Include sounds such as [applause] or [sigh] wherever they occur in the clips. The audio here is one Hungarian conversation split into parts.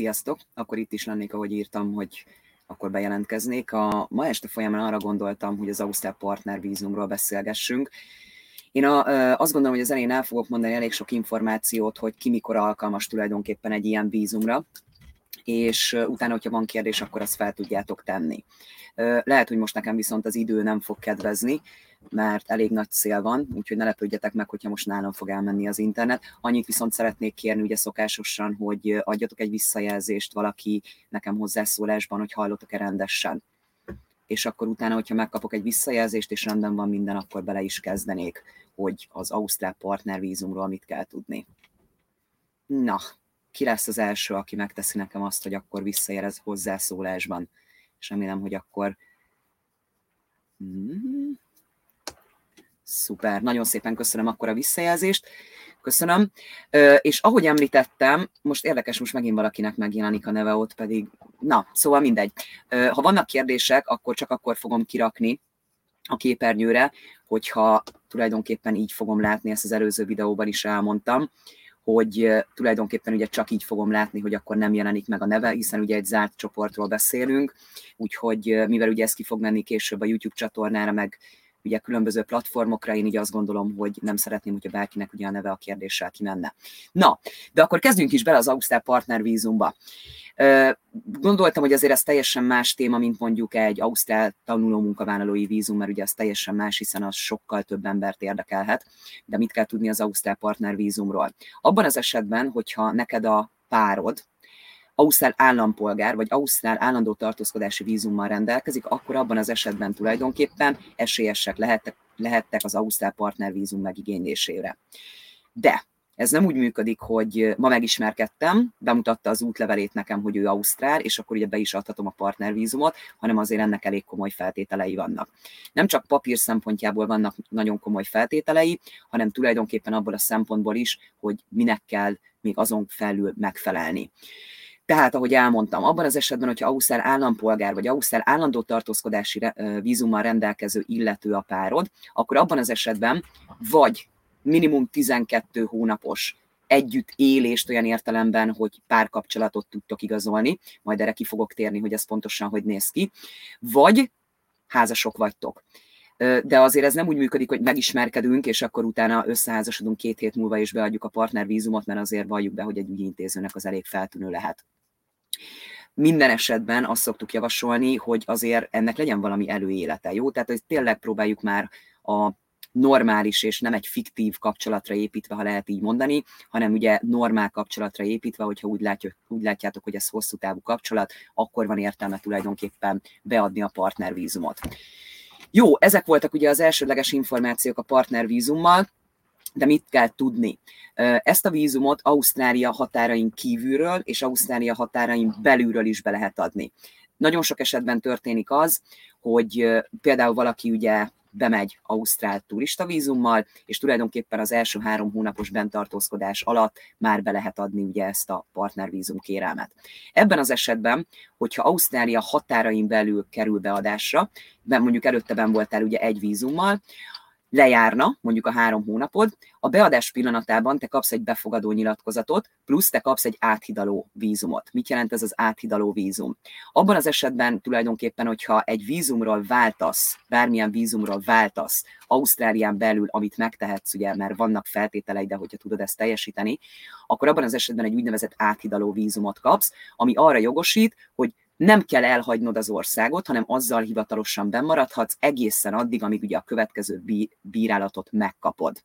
Sziasztok! Akkor itt is lennék, ahogy írtam, hogy akkor bejelentkeznék. A ma este folyamán arra gondoltam, hogy az Ausztrál partner vízumról beszélgessünk. Én a, azt gondolom, hogy az elején el fogok mondani elég sok információt, hogy ki mikor alkalmas tulajdonképpen egy ilyen vízumra, és utána, hogyha van kérdés, akkor azt fel tudjátok tenni. Lehet, hogy most nekem viszont az idő nem fog kedvezni, mert elég nagy szél van, úgyhogy ne lepődjetek meg, hogyha most nálam fog elmenni az internet. Annyit viszont szeretnék kérni ugye szokásosan, hogy adjatok egy visszajelzést valaki nekem hozzászólásban, hogy hallottok-e rendesen. És akkor utána, hogyha megkapok egy visszajelzést, és rendben van minden, akkor bele is kezdenék, hogy az Ausztrál partnervízumról mit kell tudni. Na, ki lesz az első, aki megteszi nekem azt, hogy akkor visszajelez hozzászólásban, és remélem, hogy akkor... Mm-hmm. Szuper, nagyon szépen köszönöm akkor a visszajelzést. Köszönöm. És ahogy említettem, most érdekes, most megint valakinek megjelenik a neve ott pedig, na, szóval mindegy. Ha vannak kérdések, akkor csak akkor fogom kirakni a képernyőre, hogyha tulajdonképpen így fogom látni, ezt az előző videóban is elmondtam, hogy tulajdonképpen ugye csak így fogom látni, hogy akkor nem jelenik meg a neve, hiszen ugye egy zárt csoportról beszélünk, úgyhogy mivel ugye ez ki fog menni később a YouTube csatornára, meg ugye különböző platformokra, én így azt gondolom, hogy nem szeretném, hogyha bárkinek ugye a neve a kérdéssel kimenne. Na, de akkor kezdjünk is bele az Ausztrál partner vízumba. Gondoltam, hogy azért ez teljesen más téma, mint mondjuk egy Ausztrál tanuló munkavállalói vízum, mert ugye ez teljesen más, hiszen az sokkal több embert érdekelhet. De mit kell tudni az Ausztrál partner vízumról? Abban az esetben, hogyha neked a párod, Ausztrál állampolgár vagy Ausztrál állandó tartózkodási vízummal rendelkezik, akkor abban az esetben tulajdonképpen esélyesek lehettek, lehettek az Ausztrál partnervízum megigénylésére. De ez nem úgy működik, hogy ma megismerkedtem, bemutatta az útlevelét nekem, hogy ő Ausztrál, és akkor ugye be is adhatom a partnervízumot, hanem azért ennek elég komoly feltételei vannak. Nem csak papír szempontjából vannak nagyon komoly feltételei, hanem tulajdonképpen abból a szempontból is, hogy minek kell még azon felül megfelelni. Tehát, ahogy elmondtam, abban az esetben, hogyha Ausztrál állampolgár vagy Ausztrál állandó tartózkodási vízummal rendelkező illető a párod, akkor abban az esetben vagy minimum 12 hónapos együtt élést olyan értelemben, hogy párkapcsolatot tudtok igazolni, majd erre ki fogok térni, hogy ez pontosan hogy néz ki, vagy házasok vagytok. De azért ez nem úgy működik, hogy megismerkedünk, és akkor utána összeházasodunk két hét múlva, és beadjuk a partnervízumot, mert azért valljuk be, hogy egy ügyintézőnek az elég feltűnő lehet. Minden esetben azt szoktuk javasolni, hogy azért ennek legyen valami előélete, jó? Tehát, hogy tényleg próbáljuk már a normális és nem egy fiktív kapcsolatra építve, ha lehet így mondani, hanem ugye normál kapcsolatra építve, hogyha úgy, látjuk, úgy látjátok, hogy ez hosszú távú kapcsolat, akkor van értelme tulajdonképpen beadni a partnervízumot. Jó, ezek voltak ugye az elsődleges információk a partnervízummal de mit kell tudni? Ezt a vízumot Ausztrália határain kívülről és Ausztrália határain belülről is be lehet adni. Nagyon sok esetben történik az, hogy például valaki ugye bemegy Ausztrál turista vízummal, és tulajdonképpen az első három hónapos bentartózkodás alatt már be lehet adni ugye ezt a partnervízum kérelmet. Ebben az esetben, hogyha Ausztrália határain belül kerül beadásra, mondjuk előtte ben voltál ugye egy vízummal, lejárna, mondjuk a három hónapod, a beadás pillanatában te kapsz egy befogadó nyilatkozatot, plusz te kapsz egy áthidaló vízumot. Mit jelent ez az áthidaló vízum? Abban az esetben tulajdonképpen, hogyha egy vízumról váltasz, bármilyen vízumról váltasz Ausztrálián belül, amit megtehetsz, ugye, mert vannak feltételei, de hogyha tudod ezt teljesíteni, akkor abban az esetben egy úgynevezett áthidaló vízumot kapsz, ami arra jogosít, hogy nem kell elhagynod az országot, hanem azzal hivatalosan bemaradhatsz egészen addig, amíg ugye a következő bírálatot megkapod.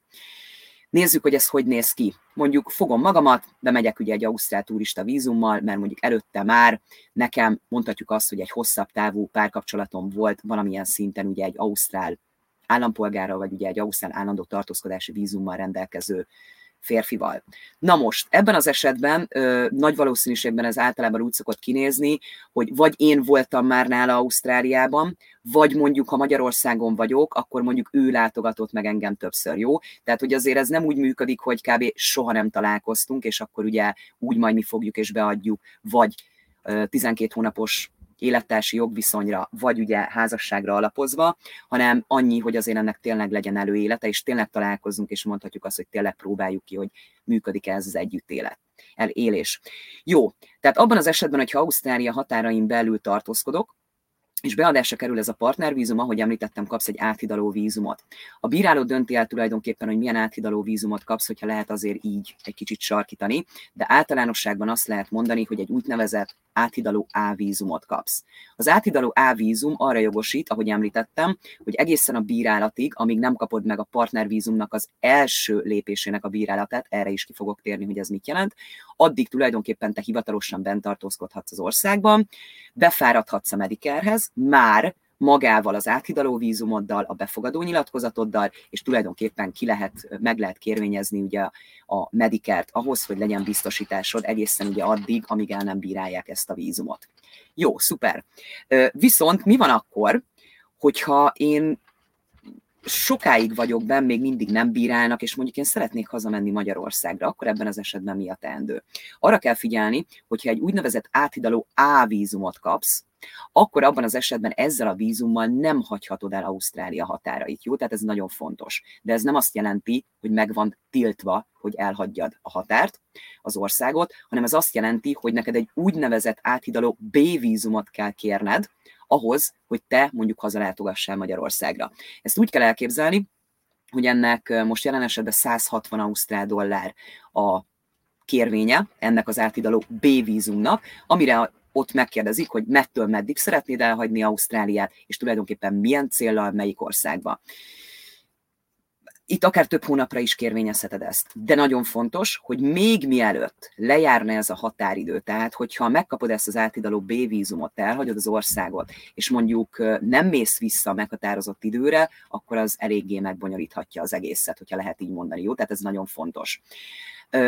Nézzük, hogy ez hogy néz ki. Mondjuk fogom magamat, bemegyek ugye egy ausztrál turista vízummal, mert mondjuk előtte már nekem mondhatjuk azt, hogy egy hosszabb távú párkapcsolatom volt valamilyen szinten ugye egy ausztrál állampolgára, vagy ugye egy ausztrál állandó tartózkodási vízummal rendelkező férfival. Na most, ebben az esetben ö, nagy valószínűségben ez általában úgy szokott kinézni, hogy vagy én voltam már nála Ausztráliában, vagy mondjuk, ha Magyarországon vagyok, akkor mondjuk ő látogatott meg engem többször, jó? Tehát, hogy azért ez nem úgy működik, hogy kb. soha nem találkoztunk, és akkor ugye úgy majd mi fogjuk és beadjuk, vagy 12 hónapos élettársi jogviszonyra, vagy ugye házasságra alapozva, hanem annyi, hogy azért ennek tényleg legyen előélete, és tényleg találkozunk, és mondhatjuk azt, hogy tényleg próbáljuk ki, hogy működik-e ez az együttélet. elélés. Jó, tehát abban az esetben, hogyha Ausztrália határain belül tartózkodok, és beadásra kerül ez a partnervízum, ahogy említettem, kapsz egy áthidaló vízumot. A bíráló dönti el tulajdonképpen, hogy milyen áthidaló vízumot kapsz, hogyha lehet azért így egy kicsit sarkítani, de általánosságban azt lehet mondani, hogy egy úgynevezett áthidaló A vízumot kapsz. Az áthidaló A vízum arra jogosít, ahogy említettem, hogy egészen a bírálatig, amíg nem kapod meg a partnervízumnak az első lépésének a bírálatát, erre is ki fogok térni, hogy ez mit jelent, addig tulajdonképpen te hivatalosan bent tartózkodhatsz az országban, befáradhatsz a Medicarehez, már magával az áthidaló vízumoddal, a befogadó nyilatkozatoddal, és tulajdonképpen ki lehet, meg lehet kérvényezni ugye a medikert ahhoz, hogy legyen biztosításod egészen ugye addig, amíg el nem bírálják ezt a vízumot. Jó, szuper. Viszont mi van akkor, hogyha én sokáig vagyok benn, még mindig nem bírálnak, és mondjuk én szeretnék hazamenni Magyarországra, akkor ebben az esetben mi a teendő? Arra kell figyelni, hogyha egy úgynevezett áthidaló A vízumot kapsz, akkor abban az esetben ezzel a vízummal nem hagyhatod el Ausztrália határait. Jó, tehát ez nagyon fontos. De ez nem azt jelenti, hogy meg van tiltva, hogy elhagyjad a határt, az országot, hanem ez azt jelenti, hogy neked egy úgynevezett áthidaló B vízumot kell kérned, ahhoz, hogy te mondjuk hazalátogassál Magyarországra. Ezt úgy kell elképzelni, hogy ennek most jelen esetben 160 ausztrál dollár a kérvénye ennek az átidaló B vízumnak, amire ott megkérdezik, hogy mettől meddig szeretnéd elhagyni Ausztráliát, és tulajdonképpen milyen célral, melyik országba. Itt akár több hónapra is kérvényezheted ezt. De nagyon fontos, hogy még mielőtt lejárna ez a határidő, tehát hogyha megkapod ezt az átidaló B vízumot, elhagyod az országot, és mondjuk nem mész vissza a meghatározott időre, akkor az eléggé megbonyolíthatja az egészet, hogyha lehet így mondani. Jó, tehát ez nagyon fontos.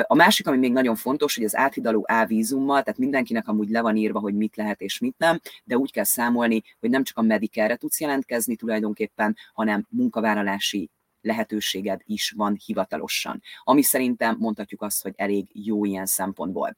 A másik, ami még nagyon fontos, hogy az áthidaló A vízummal, tehát mindenkinek amúgy le van írva, hogy mit lehet és mit nem, de úgy kell számolni, hogy nem csak a Medicare-re tudsz jelentkezni tulajdonképpen, hanem munkavállalási lehetőséged is van hivatalosan. Ami szerintem mondhatjuk azt, hogy elég jó ilyen szempontból.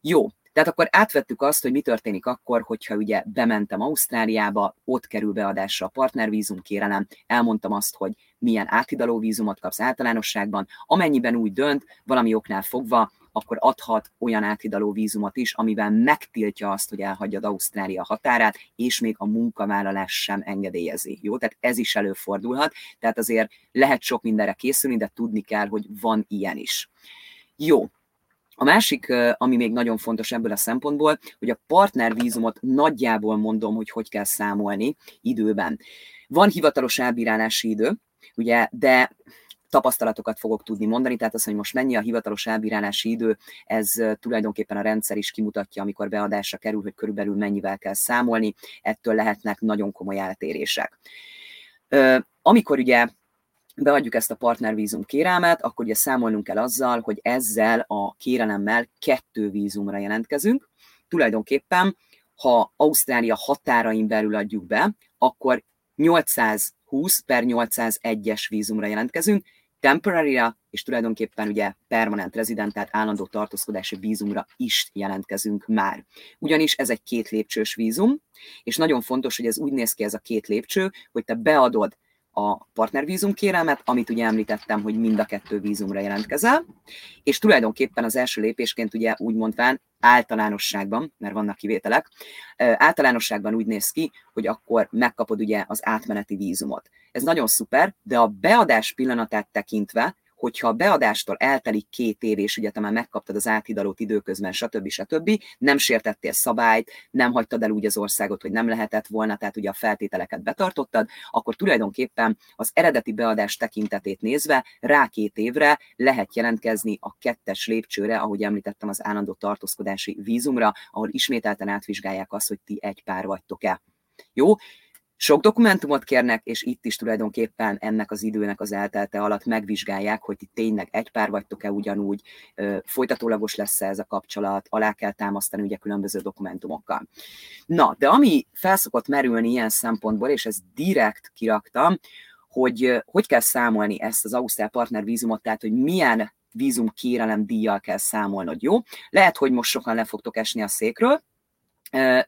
Jó, tehát akkor átvettük azt, hogy mi történik akkor, hogyha ugye bementem Ausztráliába, ott kerül beadásra a partnervízum kérelem, elmondtam azt, hogy milyen áthidaló vízumot kapsz általánosságban, amennyiben úgy dönt, valami oknál fogva, akkor adhat olyan áthidaló vízumot is, amivel megtiltja azt, hogy elhagyjad Ausztrália határát, és még a munkavállalás sem engedélyezi. Jó, tehát ez is előfordulhat, tehát azért lehet sok mindenre készülni, de tudni kell, hogy van ilyen is. Jó, a másik, ami még nagyon fontos ebből a szempontból, hogy a partnervízumot nagyjából mondom, hogy hogy kell számolni időben. Van hivatalos elbírálási idő, ugye, de tapasztalatokat fogok tudni mondani, tehát az, hogy most mennyi a hivatalos elbírálási idő, ez tulajdonképpen a rendszer is kimutatja, amikor beadásra kerül, hogy körülbelül mennyivel kell számolni, ettől lehetnek nagyon komoly eltérések. Amikor ugye beadjuk ezt a partnervízum kérelmet, akkor ugye számolnunk kell azzal, hogy ezzel a kérelemmel kettő vízumra jelentkezünk. Tulajdonképpen, ha Ausztrália határain belül adjuk be, akkor 820 per 801-es vízumra jelentkezünk, temporary és tulajdonképpen ugye permanent resident, tehát állandó tartózkodási vízumra is jelentkezünk már. Ugyanis ez egy két lépcsős vízum, és nagyon fontos, hogy ez úgy néz ki ez a két lépcső, hogy te beadod a partnervízum kérelmet, amit ugye említettem, hogy mind a kettő vízumra jelentkezel, és tulajdonképpen az első lépésként ugye úgy mondván általánosságban, mert vannak kivételek, általánosságban úgy néz ki, hogy akkor megkapod ugye az átmeneti vízumot. Ez nagyon szuper, de a beadás pillanatát tekintve hogyha a beadástól eltelik két év, és ugye te már megkaptad az áthidalót időközben, stb. stb., nem sértettél szabályt, nem hagytad el úgy az országot, hogy nem lehetett volna, tehát ugye a feltételeket betartottad, akkor tulajdonképpen az eredeti beadás tekintetét nézve rá két évre lehet jelentkezni a kettes lépcsőre, ahogy említettem, az állandó tartózkodási vízumra, ahol ismételten átvizsgálják azt, hogy ti egy pár vagytok-e. Jó, sok dokumentumot kérnek, és itt is tulajdonképpen ennek az időnek az eltelte alatt megvizsgálják, hogy ti tényleg egy pár vagytok-e ugyanúgy, folytatólagos lesz-e ez a kapcsolat, alá kell támasztani ugye különböző dokumentumokkal. Na, de ami felszokott merülni ilyen szempontból, és ezt direkt kiraktam, hogy hogy kell számolni ezt az Ausztrál partner vízumot, tehát hogy milyen vízum kérelem díjjal kell számolnod, jó? Lehet, hogy most sokan le fogtok esni a székről,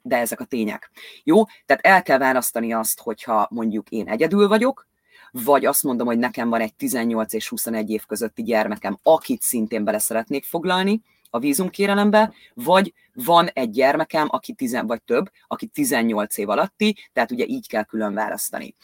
de ezek a tények. Jó? Tehát el kell választani azt, hogyha mondjuk én egyedül vagyok, vagy azt mondom, hogy nekem van egy 18 és 21 év közötti gyermekem, akit szintén bele szeretnék foglalni a vízumkérelembe, vagy van egy gyermekem, aki tizen, vagy több, aki 18 év alatti, tehát ugye így kell külön választani.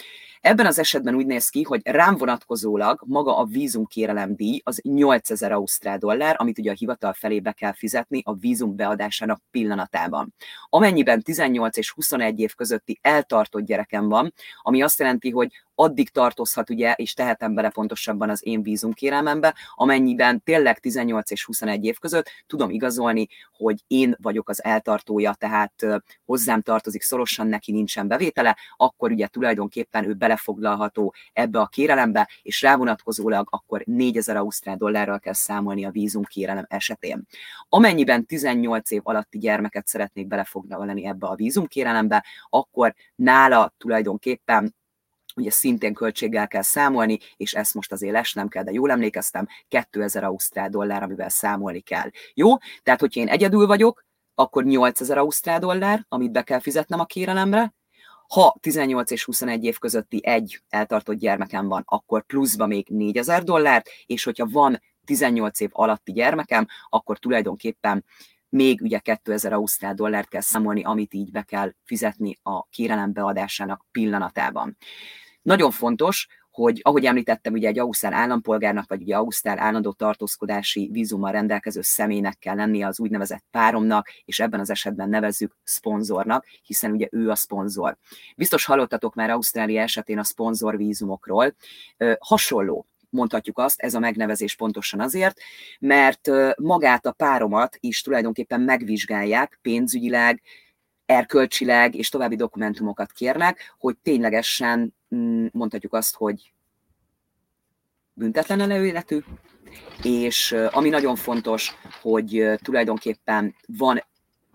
Ebben az esetben úgy néz ki, hogy rám vonatkozólag maga a vízumkérelem díj az 8000 ausztrál dollár, amit ugye a hivatal felé be kell fizetni a vízum beadásának pillanatában. Amennyiben 18 és 21 év közötti eltartott gyerekem van, ami azt jelenti, hogy addig tartozhat ugye, és tehetem bele pontosabban az én vízumkérelmembe, amennyiben tényleg 18 és 21 év között tudom igazolni, hogy én vagyok az eltartója, tehát hozzám tartozik szorosan, neki nincsen bevétele, akkor ugye tulajdonképpen ő belefoglalható ebbe a kérelembe, és rávonatkozólag akkor 4000 ausztrál dollárral kell számolni a vízumkérelem esetén. Amennyiben 18 év alatti gyermeket szeretnék belefoglalni ebbe a vízumkérelembe, akkor nála tulajdonképpen ugye szintén költséggel kell számolni, és ezt most azért lesnem kell, de jól emlékeztem, 2000 ausztrál dollár, amivel számolni kell. Jó? Tehát, hogyha én egyedül vagyok, akkor 8000 ausztrál dollár, amit be kell fizetnem a kérelemre, ha 18 és 21 év közötti egy eltartott gyermekem van, akkor pluszba még 4000 dollárt, és hogyha van 18 év alatti gyermekem, akkor tulajdonképpen még ugye 2000 ausztrál dollárt kell számolni, amit így be kell fizetni a kérelem beadásának pillanatában. Nagyon fontos, hogy ahogy említettem, ugye egy ausztrál állampolgárnak, vagy ugye ausztrál állandó tartózkodási vízummal rendelkező személynek kell lennie az úgynevezett páromnak, és ebben az esetben nevezzük szponzornak, hiszen ugye ő a szponzor. Biztos hallottatok már Ausztrália esetén a szponzor vízumokról. Hasonló mondhatjuk azt, ez a megnevezés pontosan azért, mert magát a páromat is tulajdonképpen megvizsgálják pénzügyileg, erkölcsileg és további dokumentumokat kérnek, hogy ténylegesen mondhatjuk azt, hogy büntetlen előéletű, és ami nagyon fontos, hogy tulajdonképpen van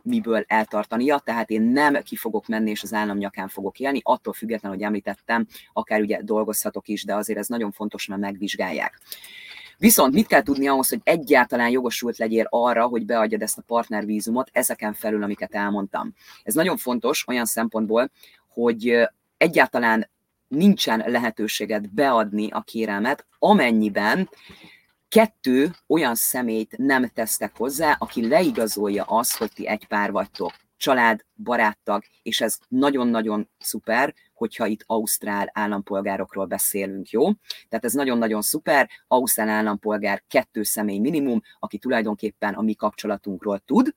miből eltartania, tehát én nem ki fogok menni és az állam nyakán fogok élni, attól függetlenül, hogy említettem, akár ugye dolgozhatok is, de azért ez nagyon fontos, mert megvizsgálják. Viszont mit kell tudni ahhoz, hogy egyáltalán jogosult legyél arra, hogy beadjad ezt a partnervízumot ezeken felül, amiket elmondtam. Ez nagyon fontos olyan szempontból, hogy egyáltalán nincsen lehetőséged beadni a kérelmet, amennyiben kettő olyan szemét nem tesztek hozzá, aki leigazolja azt, hogy ti egy pár vagytok család, baráttag, és ez nagyon-nagyon szuper, hogyha itt ausztrál állampolgárokról beszélünk, jó? Tehát ez nagyon-nagyon szuper, ausztrál állampolgár kettő személy minimum, aki tulajdonképpen a mi kapcsolatunkról tud,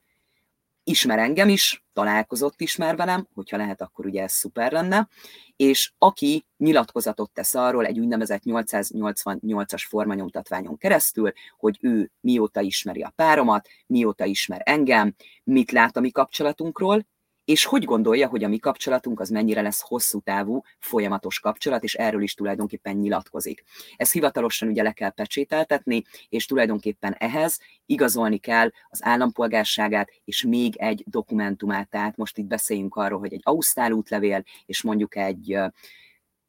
ismer engem is, találkozott is már velem, hogyha lehet, akkor ugye ez szuper lenne, és aki nyilatkozatot tesz arról egy úgynevezett 888-as formanyomtatványon keresztül, hogy ő mióta ismeri a páromat, mióta ismer engem, mit lát a mi kapcsolatunkról, és hogy gondolja, hogy a mi kapcsolatunk az mennyire lesz hosszú távú, folyamatos kapcsolat, és erről is tulajdonképpen nyilatkozik. Ez hivatalosan ugye le kell pecsételtetni, és tulajdonképpen ehhez igazolni kell az állampolgárságát, és még egy dokumentumát. Tehát most itt beszéljünk arról, hogy egy ausztál útlevél, és mondjuk egy,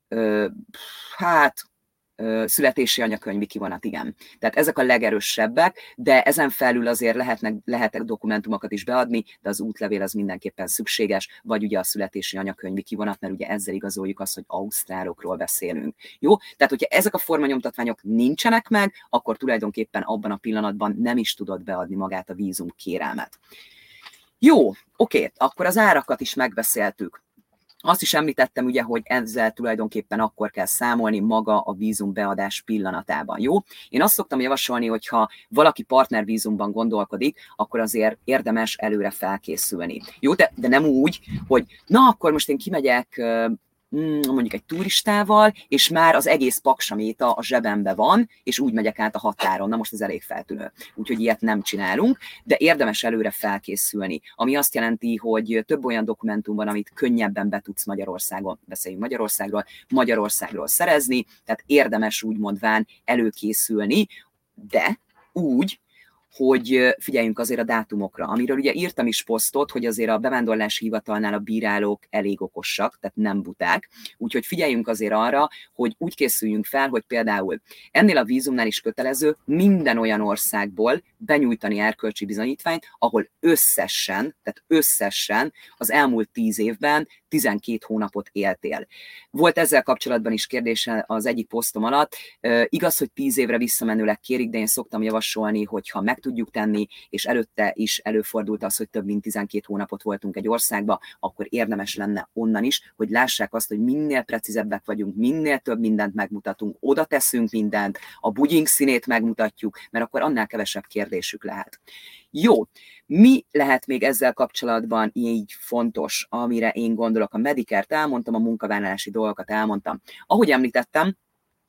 ö, hát születési anyakönyvi kivonat, igen. Tehát ezek a legerősebbek, de ezen felül azért lehetnek, lehetek dokumentumokat is beadni, de az útlevél az mindenképpen szükséges, vagy ugye a születési anyakönyvi kivonat, mert ugye ezzel igazoljuk azt, hogy ausztrálokról beszélünk. Jó? Tehát, hogyha ezek a formanyomtatványok nincsenek meg, akkor tulajdonképpen abban a pillanatban nem is tudod beadni magát a vízum kérelmet. Jó, oké, akkor az árakat is megbeszéltük. Azt is említettem ugye, hogy ezzel tulajdonképpen akkor kell számolni maga a vízum beadás pillanatában, jó? Én azt szoktam javasolni, hogy ha valaki partnervízumban gondolkodik, akkor azért érdemes előre felkészülni. Jó, de, de nem úgy, hogy na, akkor most én kimegyek mondjuk egy turistával, és már az egész paksaméta a zsebembe van, és úgy megyek át a határon. Na most ez elég feltűnő. Úgyhogy ilyet nem csinálunk, de érdemes előre felkészülni. Ami azt jelenti, hogy több olyan dokumentum van, amit könnyebben be tudsz Magyarországon, beszéljünk Magyarországról, Magyarországról szerezni, tehát érdemes úgy mondván előkészülni, de úgy, hogy figyeljünk azért a dátumokra, amiről ugye írtam is posztot, hogy azért a bevándorlási hivatalnál a bírálók elég okosak, tehát nem buták, úgyhogy figyeljünk azért arra, hogy úgy készüljünk fel, hogy például ennél a vízumnál is kötelező minden olyan országból benyújtani erkölcsi bizonyítványt, ahol összesen, tehát összesen az elmúlt tíz évben 12 hónapot éltél. Volt ezzel kapcsolatban is kérdése az egyik posztom alatt. Igaz, hogy 10 évre visszamenőleg kérik, de én szoktam javasolni, hogy ha meg tudjuk tenni, és előtte is előfordult az, hogy több mint 12 hónapot voltunk egy országba, akkor érdemes lenne onnan is, hogy lássák azt, hogy minél precízebbek vagyunk, minél több mindent megmutatunk, oda teszünk mindent, a bugyink színét megmutatjuk, mert akkor annál kevesebb kérdésük lehet. Jó, mi lehet még ezzel kapcsolatban így fontos, amire én gondolok? A Medikert elmondtam, a munkavállalási dolgokat elmondtam. Ahogy említettem,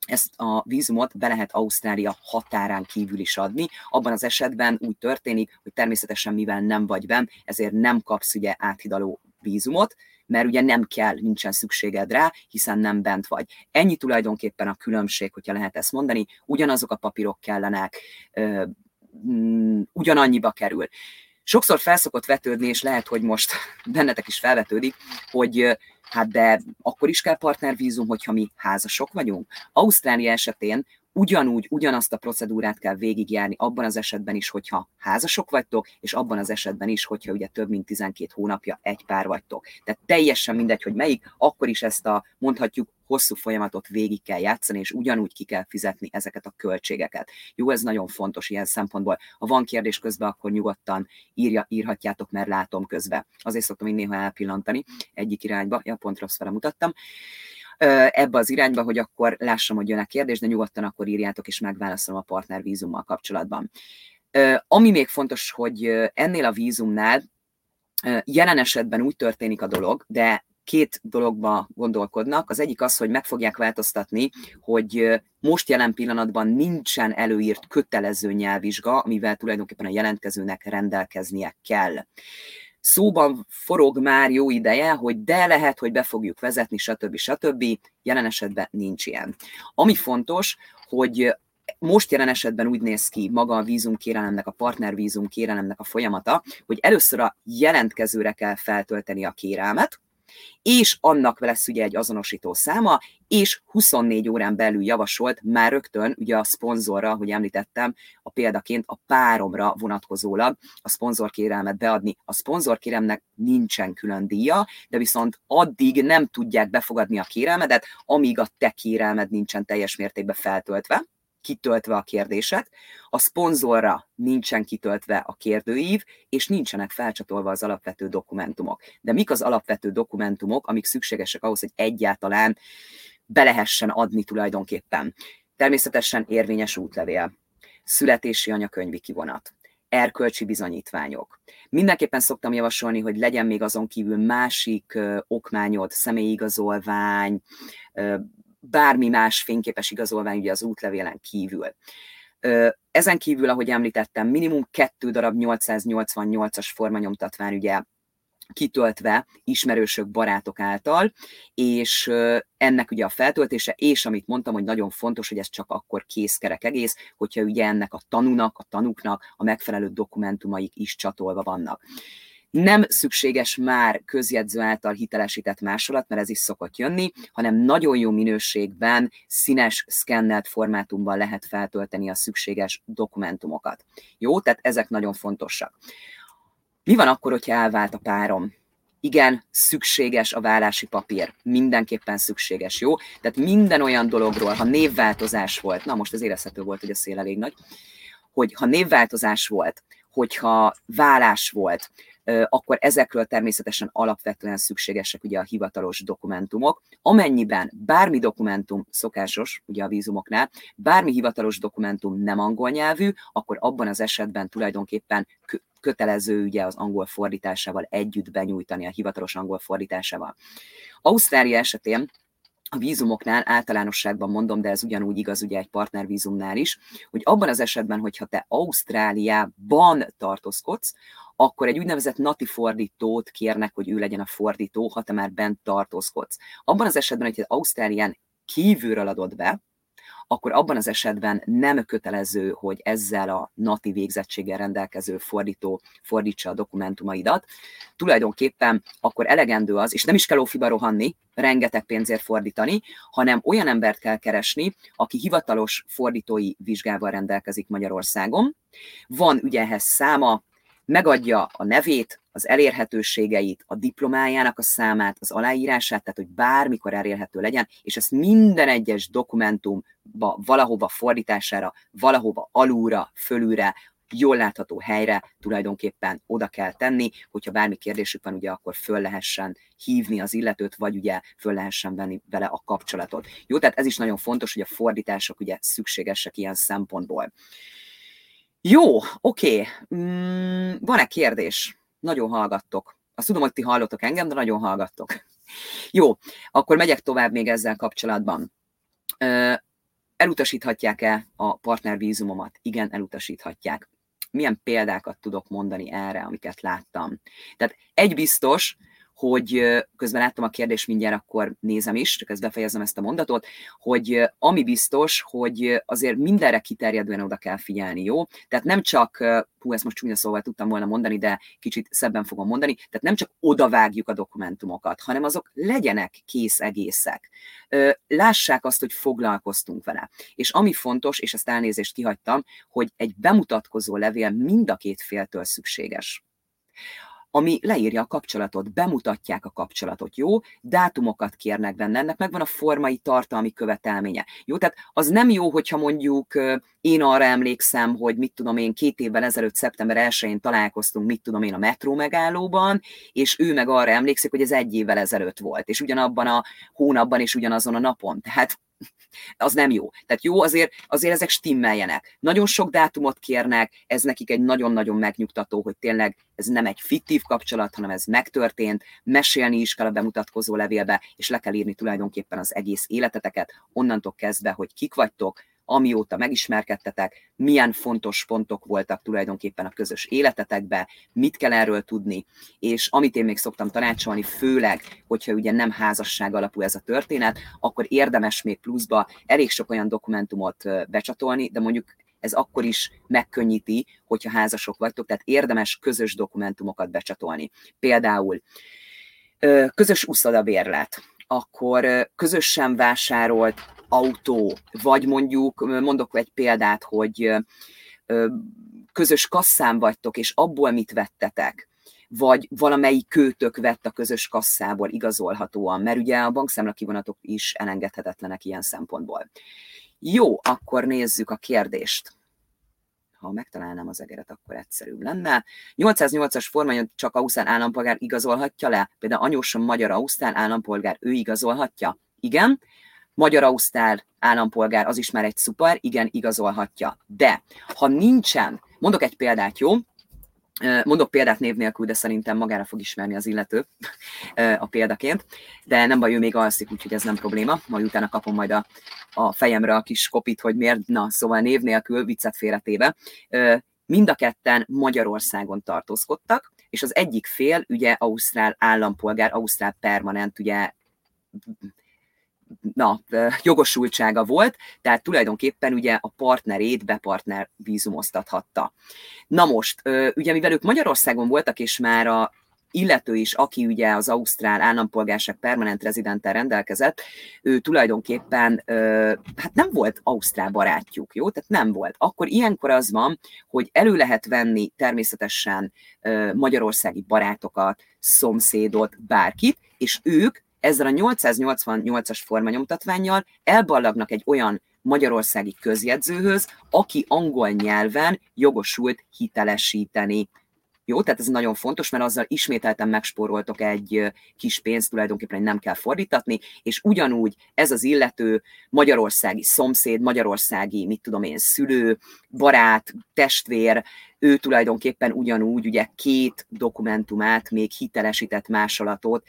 ezt a vízumot be lehet Ausztrália határán kívül is adni. Abban az esetben úgy történik, hogy természetesen mivel nem vagy benn, ezért nem kapsz ugye áthidaló vízumot, mert ugye nem kell, nincsen szükséged rá, hiszen nem bent vagy. Ennyi tulajdonképpen a különbség, hogyha lehet ezt mondani, ugyanazok a papírok kellenek, Mm, ugyanannyiba kerül. Sokszor felszokott vetődni, és lehet, hogy most [laughs] bennetek is felvetődik, hogy hát de akkor is kell partnervízum, hogyha mi házasok vagyunk. Ausztrália esetén ugyanúgy, ugyanazt a procedúrát kell végigjárni abban az esetben is, hogyha házasok vagytok, és abban az esetben is, hogyha ugye több mint 12 hónapja egy pár vagytok. Tehát teljesen mindegy, hogy melyik, akkor is ezt a mondhatjuk hosszú folyamatot végig kell játszani, és ugyanúgy ki kell fizetni ezeket a költségeket. Jó, ez nagyon fontos ilyen szempontból. Ha van kérdés közben, akkor nyugodtan írja, írhatjátok, mert látom közben. Azért szoktam én néha elpillantani egyik irányba, ja, pont rossz mutattam ebbe az irányba, hogy akkor lássam, hogy jön a kérdés, de nyugodtan akkor írjátok, és megválaszolom a partner vízummal kapcsolatban. Ami még fontos, hogy ennél a vízumnál jelen esetben úgy történik a dolog, de két dologba gondolkodnak. Az egyik az, hogy meg fogják változtatni, hogy most jelen pillanatban nincsen előírt kötelező nyelvvizsga, amivel tulajdonképpen a jelentkezőnek rendelkeznie kell. Szóban forog már jó ideje, hogy de lehet, hogy be fogjuk vezetni, stb. stb. Jelen esetben nincs ilyen. Ami fontos, hogy most jelen esetben úgy néz ki maga a vízum kérelemnek, a partnervízum kérelemnek a folyamata, hogy először a jelentkezőre kell feltölteni a kérelmet, és annak lesz ugye egy azonosító száma, és 24 órán belül javasolt már rögtön ugye a szponzorra, hogy említettem, a példaként a páromra vonatkozólag a szponzorkérelmet beadni. A szponzorkéremnek nincsen külön díja, de viszont addig nem tudják befogadni a kérelmedet, amíg a te kérelmed nincsen teljes mértékben feltöltve, kitöltve a kérdések, a szponzorra nincsen kitöltve a kérdőív, és nincsenek felcsatolva az alapvető dokumentumok. De mik az alapvető dokumentumok, amik szükségesek ahhoz, hogy egyáltalán be lehessen adni tulajdonképpen? Természetesen érvényes útlevél, születési anyakönyvi kivonat, erkölcsi bizonyítványok. Mindenképpen szoktam javasolni, hogy legyen még azon kívül másik ö, okmányod, személyigazolvány, ö, bármi más fényképes igazolvány ugye az útlevélen kívül. Ezen kívül, ahogy említettem, minimum kettő darab 888-as formanyomtatvány ugye kitöltve ismerősök, barátok által, és ennek ugye a feltöltése, és amit mondtam, hogy nagyon fontos, hogy ez csak akkor készkerek egész, hogyha ugye ennek a tanúnak, a tanuknak a megfelelő dokumentumaik is csatolva vannak. Nem szükséges már közjegyző által hitelesített másolat, mert ez is szokott jönni, hanem nagyon jó minőségben, színes, szkennelt formátumban lehet feltölteni a szükséges dokumentumokat. Jó, tehát ezek nagyon fontosak. Mi van akkor, hogyha elvált a párom? Igen, szükséges a vállási papír. Mindenképpen szükséges, jó? Tehát minden olyan dologról, ha névváltozás volt, na most az érezhető volt, hogy a szél elég nagy, hogy ha névváltozás volt, hogyha vállás volt, akkor ezekről természetesen alapvetően szükségesek ugye a hivatalos dokumentumok. Amennyiben bármi dokumentum szokásos, ugye a vízumoknál, bármi hivatalos dokumentum nem angol nyelvű, akkor abban az esetben tulajdonképpen kötelező ugye az angol fordításával együtt benyújtani a hivatalos angol fordításával. Ausztrália esetén a vízumoknál általánosságban mondom, de ez ugyanúgy igaz ugye egy partnervízumnál is, hogy abban az esetben, hogyha te Ausztráliában tartózkodsz, akkor egy úgynevezett nati fordítót kérnek, hogy ő legyen a fordító, ha te már bent tartózkodsz. Abban az esetben, hogyha Ausztrálián kívülről adod be, akkor abban az esetben nem kötelező, hogy ezzel a nati végzettséggel rendelkező fordító fordítsa a dokumentumaidat. Tulajdonképpen akkor elegendő az, és nem is kell ófiba rohanni, rengeteg pénzért fordítani, hanem olyan embert kell keresni, aki hivatalos fordítói vizsgával rendelkezik Magyarországon. Van ugye ehhez száma, megadja a nevét, az elérhetőségeit, a diplomájának a számát, az aláírását, tehát hogy bármikor elérhető legyen, és ezt minden egyes dokumentumba, valahova fordítására, valahova alulra, fölülre, jól látható helyre tulajdonképpen oda kell tenni, hogyha bármi kérdésük van, ugye akkor föl lehessen hívni az illetőt, vagy ugye föl lehessen venni vele a kapcsolatot. Jó, tehát ez is nagyon fontos, hogy a fordítások ugye szükségesek ilyen szempontból. Jó, oké. Mm, van-e kérdés? Nagyon hallgattok. Azt tudom, hogy ti hallottok engem, de nagyon hallgattok. Jó, akkor megyek tovább még ezzel kapcsolatban. Elutasíthatják-e a partnervízumomat? Igen, elutasíthatják. Milyen példákat tudok mondani erre, amiket láttam? Tehát egy biztos, hogy közben láttam a kérdést, mindjárt akkor nézem is, csak ezt befejezem ezt a mondatot, hogy ami biztos, hogy azért mindenre kiterjedően oda kell figyelni, jó? Tehát nem csak, hú, ezt most csúnya szóval tudtam volna mondani, de kicsit szebben fogom mondani, tehát nem csak odavágjuk a dokumentumokat, hanem azok legyenek kész egészek. Lássák azt, hogy foglalkoztunk vele. És ami fontos, és ezt elnézést kihagytam, hogy egy bemutatkozó levél mind a két féltől szükséges ami leírja a kapcsolatot, bemutatják a kapcsolatot, jó? Dátumokat kérnek benne, ennek megvan a formai tartalmi követelménye. Jó, tehát az nem jó, hogyha mondjuk én arra emlékszem, hogy mit tudom én, két évvel ezelőtt, szeptember 1-én találkoztunk, mit tudom én, a metró megállóban, és ő meg arra emlékszik, hogy ez egy évvel ezelőtt volt, és ugyanabban a hónapban és ugyanazon a napon. Tehát [laughs] az nem jó. Tehát jó azért, azért ezek stimmeljenek. Nagyon sok dátumot kérnek, ez nekik egy nagyon-nagyon megnyugtató, hogy tényleg ez nem egy fiktív kapcsolat, hanem ez megtörtént, mesélni is kell a bemutatkozó levélbe, és le kell írni tulajdonképpen az egész életeteket, onnantól kezdve, hogy kik vagytok, amióta megismerkedtetek, milyen fontos pontok voltak tulajdonképpen a közös életetekbe, mit kell erről tudni, és amit én még szoktam tanácsolni, főleg, hogyha ugye nem házasság alapú ez a történet, akkor érdemes még pluszba elég sok olyan dokumentumot becsatolni, de mondjuk ez akkor is megkönnyíti, hogyha házasok vagytok, tehát érdemes közös dokumentumokat becsatolni. Például közös uszodabérlet, akkor közösen vásárolt autó, vagy mondjuk, mondok egy példát, hogy közös kasszán vagytok, és abból mit vettetek, vagy valamelyik kőtök vett a közös kasszából igazolhatóan, mert ugye a bankszámla kivonatok is elengedhetetlenek ilyen szempontból. Jó, akkor nézzük a kérdést. Ha megtalálnám az egeret, akkor egyszerűbb lenne. 808-as formány csak Ausztrál állampolgár igazolhatja le? Például anyósom magyar Ausztrál állampolgár, ő igazolhatja? Igen magyar-ausztrál állampolgár, az is már egy szuper, igen, igazolhatja. De ha nincsen, mondok egy példát, jó? Mondok példát név nélkül, de szerintem magára fog ismerni az illető a példaként, de nem baj, ő még alszik, úgyhogy ez nem probléma, majd utána kapom majd a, a fejemre a kis kopit, hogy miért, na, szóval név nélkül, viccet félretéve. Mind a ketten Magyarországon tartózkodtak, és az egyik fél, ugye Ausztrál állampolgár, Ausztrál permanent, ugye na, jogosultsága volt, tehát tulajdonképpen ugye a partnerét bepartner vízumoztathatta. Na most, ugye mivel ők Magyarországon voltak, és már a illető is, aki ugye az Ausztrál állampolgárság permanent rezidenttel rendelkezett, ő tulajdonképpen hát nem volt Ausztrál barátjuk, jó? Tehát nem volt. Akkor ilyenkor az van, hogy elő lehet venni természetesen magyarországi barátokat, szomszédot, bárkit, és ők ezzel a 888-as formanyomtatványjal elballagnak egy olyan magyarországi közjegyzőhöz, aki angol nyelven jogosult hitelesíteni. Jó, tehát ez nagyon fontos, mert azzal ismételten megspóroltok egy kis pénzt, tulajdonképpen nem kell fordítatni, és ugyanúgy ez az illető magyarországi szomszéd, magyarországi, mit tudom én, szülő, barát, testvér, ő tulajdonképpen ugyanúgy ugye két dokumentumát, még hitelesített másolatot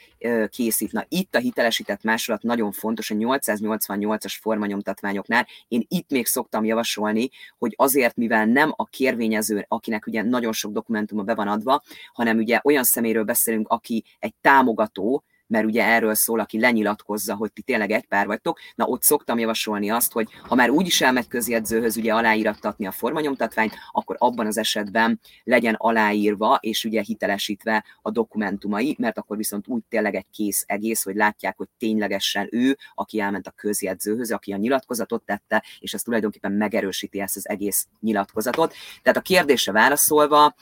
készít. Na itt a hitelesített másolat nagyon fontos, a 888-as formanyomtatványoknál én itt még szoktam javasolni, hogy azért, mivel nem a kérvényező, akinek ugye nagyon sok dokumentuma be van adva, hanem ugye olyan szeméről beszélünk, aki egy támogató, mert ugye erről szól, aki lenyilatkozza, hogy ti tényleg egy pár vagytok, na ott szoktam javasolni azt, hogy ha már úgyis elmegy közjegyzőhöz ugye aláírattatni a formanyomtatványt, akkor abban az esetben legyen aláírva és ugye hitelesítve a dokumentumai, mert akkor viszont úgy tényleg egy kész egész, hogy látják, hogy ténylegesen ő, aki elment a közjegyzőhöz, aki a nyilatkozatot tette, és ez tulajdonképpen megerősíti ezt az egész nyilatkozatot. Tehát a kérdésre válaszolva,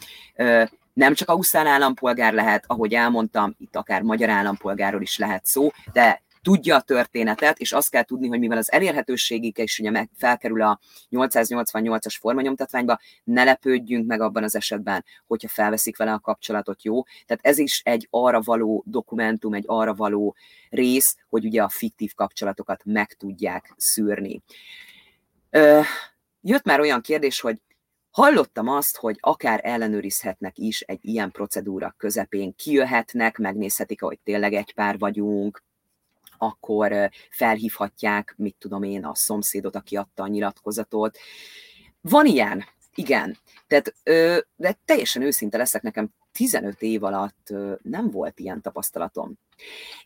Nem csak ausztrál állampolgár lehet, ahogy elmondtam, itt akár magyar állampolgárról is lehet szó, de tudja a történetet, és azt kell tudni, hogy mivel az elérhetőségig is ugye felkerül a 888-as formanyomtatványba, ne lepődjünk meg abban az esetben, hogyha felveszik vele a kapcsolatot, jó? Tehát ez is egy arra való dokumentum, egy arra való rész, hogy ugye a fiktív kapcsolatokat meg tudják szűrni. Ö, jött már olyan kérdés, hogy Hallottam azt, hogy akár ellenőrizhetnek is egy ilyen procedúra közepén, kijöhetnek, megnézhetik, hogy tényleg egy pár vagyunk, akkor felhívhatják, mit tudom én, a szomszédot, aki adta a nyilatkozatot. Van ilyen, igen. Tehát, de teljesen őszinte leszek, nekem 15 év alatt nem volt ilyen tapasztalatom.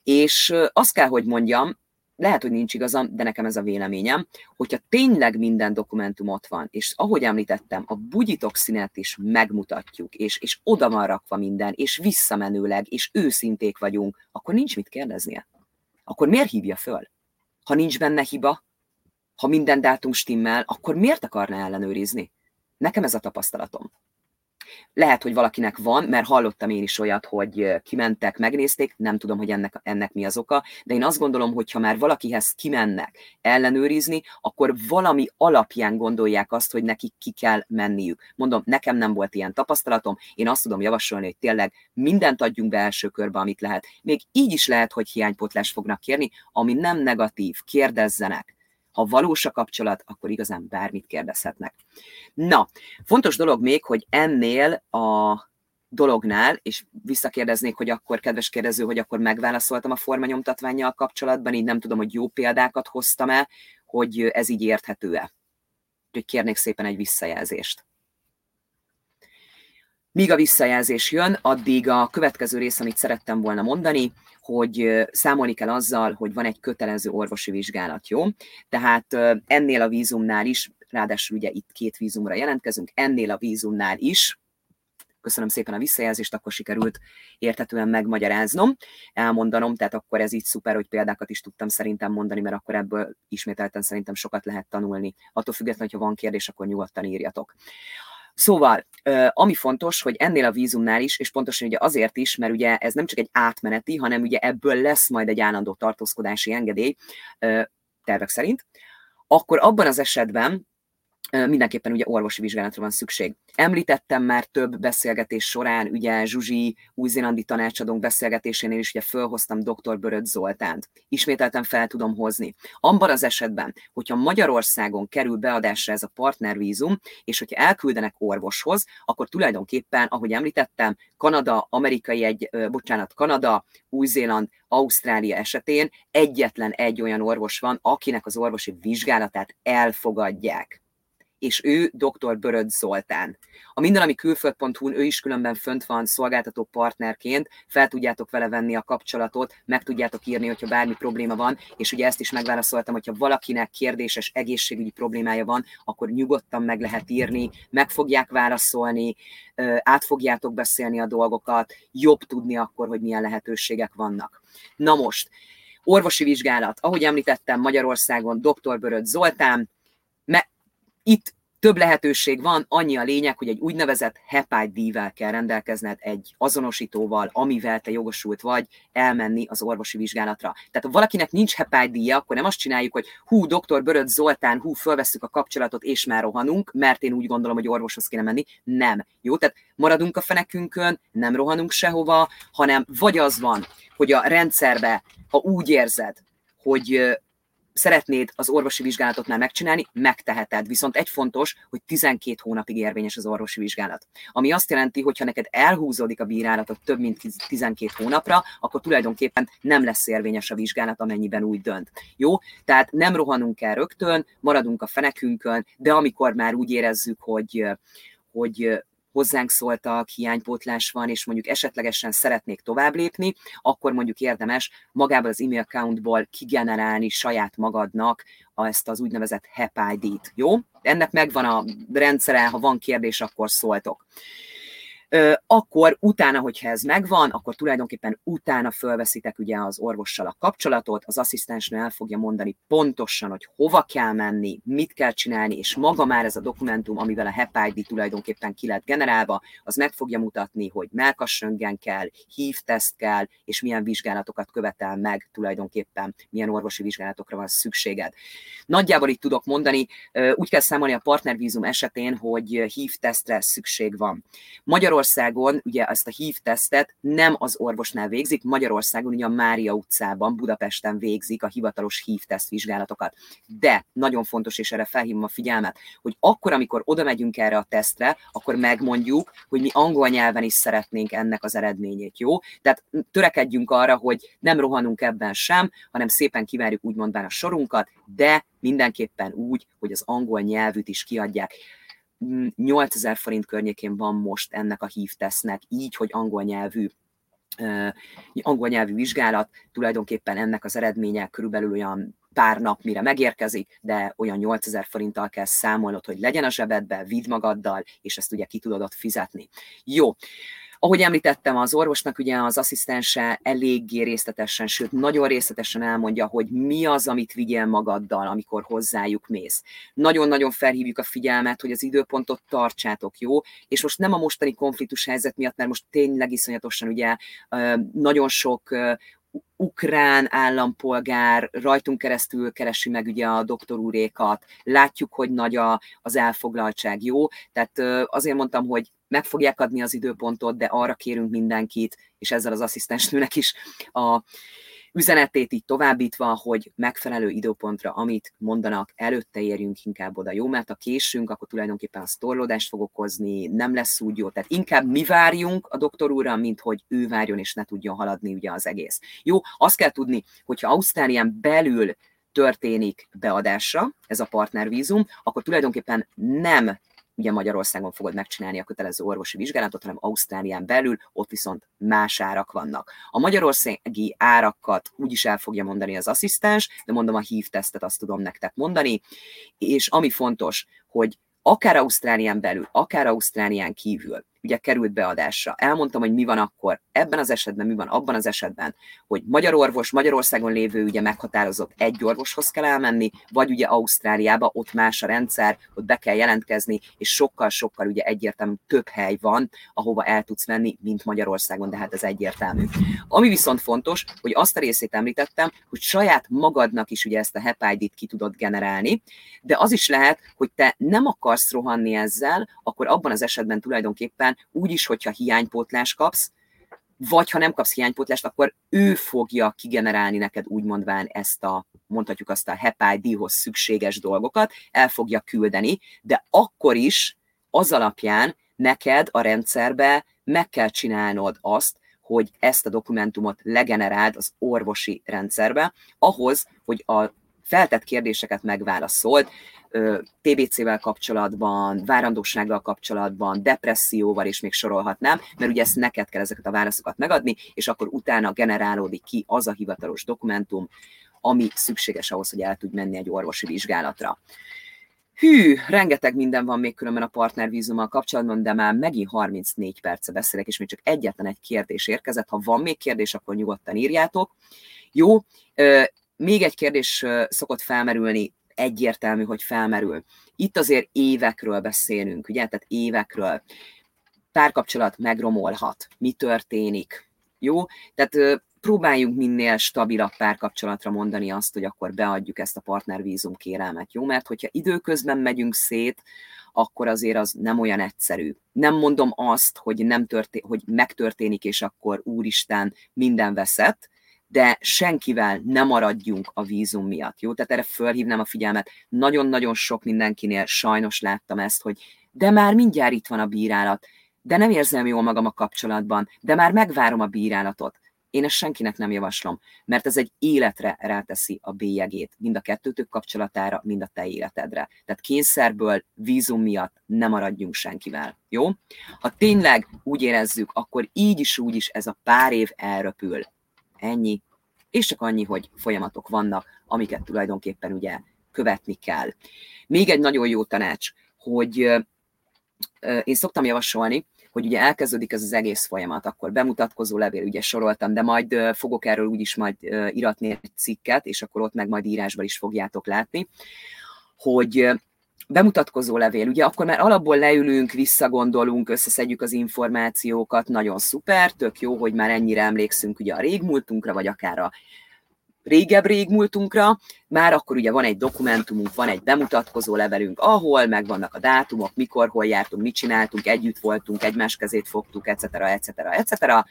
És azt kell, hogy mondjam, lehet, hogy nincs igazam, de nekem ez a véleményem, hogyha tényleg minden dokumentum ott van, és ahogy említettem, a bugyitok színet is megmutatjuk, és, és oda van rakva minden, és visszamenőleg, és őszinték vagyunk, akkor nincs mit kérdeznie akkor miért hívja föl? Ha nincs benne hiba, ha minden dátum stimmel, akkor miért akarná ellenőrizni? Nekem ez a tapasztalatom. Lehet, hogy valakinek van, mert hallottam én is olyat, hogy kimentek, megnézték, nem tudom, hogy ennek, ennek mi az oka, de én azt gondolom, hogy ha már valakihez kimennek ellenőrizni, akkor valami alapján gondolják azt, hogy nekik ki kell menniük. Mondom, nekem nem volt ilyen tapasztalatom, én azt tudom javasolni, hogy tényleg mindent adjunk be első körbe, amit lehet. Még így is lehet, hogy hiánypótlást fognak kérni, ami nem negatív, kérdezzenek ha valós a kapcsolat, akkor igazán bármit kérdezhetnek. Na, fontos dolog még, hogy ennél a dolognál, és visszakérdeznék, hogy akkor, kedves kérdező, hogy akkor megválaszoltam a formanyomtatványjal kapcsolatban, így nem tudom, hogy jó példákat hoztam-e, hogy ez így érthető-e. Úgyhogy kérnék szépen egy visszajelzést. Míg a visszajelzés jön, addig a következő rész, amit szerettem volna mondani, hogy számolni kell azzal, hogy van egy kötelező orvosi vizsgálat, jó? Tehát ennél a vízumnál is, ráadásul ugye itt két vízumra jelentkezünk, ennél a vízumnál is, köszönöm szépen a visszajelzést, akkor sikerült értetően megmagyaráznom, elmondanom, tehát akkor ez így szuper, hogy példákat is tudtam szerintem mondani, mert akkor ebből ismételten szerintem sokat lehet tanulni. Attól függetlenül, hogyha van kérdés, akkor nyugodtan írjatok. Szóval, ami fontos, hogy ennél a vízumnál is, és pontosan ugye azért is, mert ugye ez nem csak egy átmeneti, hanem ugye ebből lesz majd egy állandó tartózkodási engedély, tervek szerint, akkor abban az esetben mindenképpen ugye orvosi vizsgálatra van szükség. Említettem már több beszélgetés során, ugye Zsuzsi új-zélandi tanácsadónk beszélgetésénél is ugye fölhoztam dr. Böröd Zoltánt. Ismételten fel tudom hozni. Abban az esetben, hogyha Magyarországon kerül beadásra ez a partnervízum, és hogyha elküldenek orvoshoz, akkor tulajdonképpen, ahogy említettem, Kanada, amerikai egy, bocsánat, Kanada, Új-Zéland, Ausztrália esetén egyetlen egy olyan orvos van, akinek az orvosi vizsgálatát elfogadják és ő dr. Böröd Zoltán. A mindenami külföld.hu-n ő is különben fönt van szolgáltató partnerként, fel tudjátok vele venni a kapcsolatot, meg tudjátok írni, hogyha bármi probléma van, és ugye ezt is megválaszoltam, hogyha valakinek kérdéses egészségügyi problémája van, akkor nyugodtan meg lehet írni, meg fogják válaszolni, át fogjátok beszélni a dolgokat, jobb tudni akkor, hogy milyen lehetőségek vannak. Na most, orvosi vizsgálat, ahogy említettem Magyarországon dr. Böröd Zoltán, itt több lehetőség van, annyi a lényeg, hogy egy úgynevezett HEPAID díjvel kell rendelkezned, egy azonosítóval, amivel te jogosult vagy elmenni az orvosi vizsgálatra. Tehát ha valakinek nincs HEPAID díja, akkor nem azt csináljuk, hogy hú, doktor Böröd Zoltán, hú, fölveszük a kapcsolatot, és már rohanunk, mert én úgy gondolom, hogy orvoshoz kéne menni. Nem. Jó, tehát maradunk a fenekünkön, nem rohanunk sehova, hanem vagy az van, hogy a rendszerbe, ha úgy érzed, hogy szeretnéd az orvosi vizsgálatot már megcsinálni, megteheted. Viszont egy fontos, hogy 12 hónapig érvényes az orvosi vizsgálat. Ami azt jelenti, hogy ha neked elhúzódik a bírálatot több mint 12 hónapra, akkor tulajdonképpen nem lesz érvényes a vizsgálat, amennyiben úgy dönt. Jó? Tehát nem rohanunk el rögtön, maradunk a fenekünkön, de amikor már úgy érezzük, hogy hogy hozzánk szóltak, hiánypótlás van, és mondjuk esetlegesen szeretnék tovább lépni, akkor mondjuk érdemes magából az e-mail accountból kigenerálni saját magadnak ezt az úgynevezett HEP ID-t, jó? Ennek megvan a rendszere, ha van kérdés, akkor szóltok. Akkor utána, hogyha ez megvan, akkor tulajdonképpen utána fölveszitek ugye az orvossal a kapcsolatot, az asszisztensnő el fogja mondani pontosan, hogy hova kell menni, mit kell csinálni, és maga már ez a dokumentum, amivel a HEPID tulajdonképpen ki lett generálva, az meg fogja mutatni, hogy melkassöngen kell, teszt kell, és milyen vizsgálatokat követel meg tulajdonképpen, milyen orvosi vizsgálatokra van szükséged. Nagyjából itt tudok mondani, úgy kell számolni a partnervízum esetén, hogy HIV tesztre szükség van. Magyarországon ugye ezt a HIV tesztet nem az orvosnál végzik, Magyarországon ugye a Mária utcában, Budapesten végzik a hivatalos HIV teszt vizsgálatokat. De nagyon fontos, és erre felhívom a figyelmet, hogy akkor, amikor oda megyünk erre a tesztre, akkor megmondjuk, hogy mi angol nyelven is szeretnénk ennek az eredményét, jó? Tehát törekedjünk arra, hogy nem rohanunk ebben sem, hanem szépen kivárjuk úgymond a sorunkat, de mindenképpen úgy, hogy az angol nyelvűt is kiadják. 8000 forint környékén van most ennek a hív tesznek, így, hogy angol nyelvű angol nyelvű vizsgálat, tulajdonképpen ennek az eredménye körülbelül olyan pár nap, mire megérkezik, de olyan 8000 forinttal kell számolnod, hogy legyen a zsebedbe, vidd magaddal, és ezt ugye ki tudod ott fizetni. Jó, ahogy említettem, az orvosnak ugye az asszisztense eléggé részletesen, sőt nagyon részletesen elmondja, hogy mi az, amit vigyél magaddal, amikor hozzájuk mész. Nagyon-nagyon felhívjuk a figyelmet, hogy az időpontot tartsátok, jó? És most nem a mostani konfliktus helyzet miatt, mert most tényleg iszonyatosan ugye nagyon sok ukrán állampolgár rajtunk keresztül keresi meg ugye a doktorúrékat, látjuk, hogy nagy a, az elfoglaltság, jó? Tehát azért mondtam, hogy meg fogják adni az időpontot, de arra kérünk mindenkit, és ezzel az asszisztensnőnek is a üzenetét így továbbítva, hogy megfelelő időpontra, amit mondanak, előtte érjünk inkább oda, jó? Mert ha késünk, akkor tulajdonképpen az torlódást fog okozni, nem lesz úgy jó. Tehát inkább mi várjunk a doktor úrra, mint hogy ő várjon és ne tudjon haladni ugye az egész. Jó, azt kell tudni, hogyha Ausztrálián belül történik beadásra ez a partnervízum, akkor tulajdonképpen nem ugye Magyarországon fogod megcsinálni a kötelező orvosi vizsgálatot, hanem Ausztrálián belül, ott viszont más árak vannak. A magyarországi árakat úgyis el fogja mondani az asszisztens, de mondom a HIV tesztet azt tudom nektek mondani, és ami fontos, hogy akár Ausztrálián belül, akár Ausztrálián kívül, ugye került beadásra. Elmondtam, hogy mi van akkor, ebben az esetben, mi van abban az esetben, hogy magyar orvos, Magyarországon lévő ugye meghatározott egy orvoshoz kell elmenni, vagy ugye Ausztráliába, ott más a rendszer, ott be kell jelentkezni, és sokkal-sokkal ugye egyértelmű több hely van, ahova el tudsz menni, mint Magyarországon, de hát ez egyértelmű. Ami viszont fontos, hogy azt a részét említettem, hogy saját magadnak is ugye ezt a HEPID-t ki tudod generálni, de az is lehet, hogy te nem akarsz rohanni ezzel, akkor abban az esetben tulajdonképpen úgy is, hogyha hiánypótlás kapsz, vagy ha nem kapsz hiánypótlást, akkor ő fogja kigenerálni neked úgy mondván ezt a, mondhatjuk azt a HEPID-hoz szükséges dolgokat, el fogja küldeni, de akkor is az alapján neked a rendszerbe meg kell csinálnod azt, hogy ezt a dokumentumot legeneráld az orvosi rendszerbe, ahhoz, hogy a feltett kérdéseket megválaszolt, TBC-vel kapcsolatban, várandósággal kapcsolatban, depresszióval, és még sorolhatnám, mert ugye ezt neked kell ezeket a válaszokat megadni, és akkor utána generálódik ki az a hivatalos dokumentum, ami szükséges ahhoz, hogy el tudj menni egy orvosi vizsgálatra. Hű, rengeteg minden van még különben a partnervízummal kapcsolatban, de már megint 34 perce beszélek, és még csak egyetlen egy kérdés érkezett. Ha van még kérdés, akkor nyugodtan írjátok. Jó, még egy kérdés szokott felmerülni, egyértelmű, hogy felmerül. Itt azért évekről beszélünk, ugye? Tehát évekről. Párkapcsolat megromolhat. Mi történik? Jó? Tehát próbáljunk minél stabilabb párkapcsolatra mondani azt, hogy akkor beadjuk ezt a partnervízum kérelmet, jó? Mert hogyha időközben megyünk szét, akkor azért az nem olyan egyszerű. Nem mondom azt, hogy, nem történ- hogy megtörténik, és akkor úristen, minden veszett, de senkivel nem maradjunk a vízum miatt, jó? Tehát erre fölhívnám a figyelmet. Nagyon-nagyon sok mindenkinél sajnos láttam ezt, hogy de már mindjárt itt van a bírálat, de nem érzem jól magam a kapcsolatban, de már megvárom a bírálatot. Én ezt senkinek nem javaslom, mert ez egy életre ráteszi a bélyegét, mind a kettőtök kapcsolatára, mind a te életedre. Tehát kényszerből, vízum miatt nem maradjunk senkivel, jó? Ha tényleg úgy érezzük, akkor így is úgy is ez a pár év elröpül ennyi, és csak annyi, hogy folyamatok vannak, amiket tulajdonképpen ugye követni kell. Még egy nagyon jó tanács, hogy én szoktam javasolni, hogy ugye elkezdődik ez az egész folyamat, akkor bemutatkozó levél, ugye soroltam, de majd fogok erről úgyis majd iratni egy cikket, és akkor ott meg majd írásban is fogjátok látni, hogy bemutatkozó levél, ugye akkor már alapból leülünk, visszagondolunk, összeszedjük az információkat, nagyon szuper, tök jó, hogy már ennyire emlékszünk ugye a régmúltunkra, vagy akár a régebb régmúltunkra, már akkor ugye van egy dokumentumunk, van egy bemutatkozó levelünk, ahol megvannak a dátumok, mikor, hol jártunk, mit csináltunk, együtt voltunk, egymás kezét fogtuk, etc., etc., etc.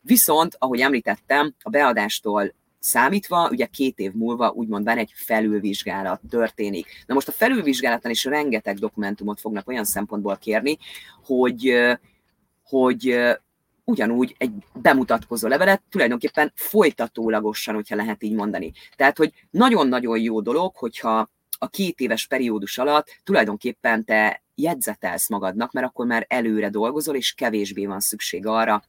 Viszont, ahogy említettem, a beadástól számítva, ugye két év múlva úgymond van egy felülvizsgálat történik. Na most a felülvizsgálatban is rengeteg dokumentumot fognak olyan szempontból kérni, hogy, hogy ugyanúgy egy bemutatkozó levelet, tulajdonképpen folytatólagosan, hogyha lehet így mondani. Tehát, hogy nagyon-nagyon jó dolog, hogyha a két éves periódus alatt tulajdonképpen te jegyzetelsz magadnak, mert akkor már előre dolgozol, és kevésbé van szükség arra,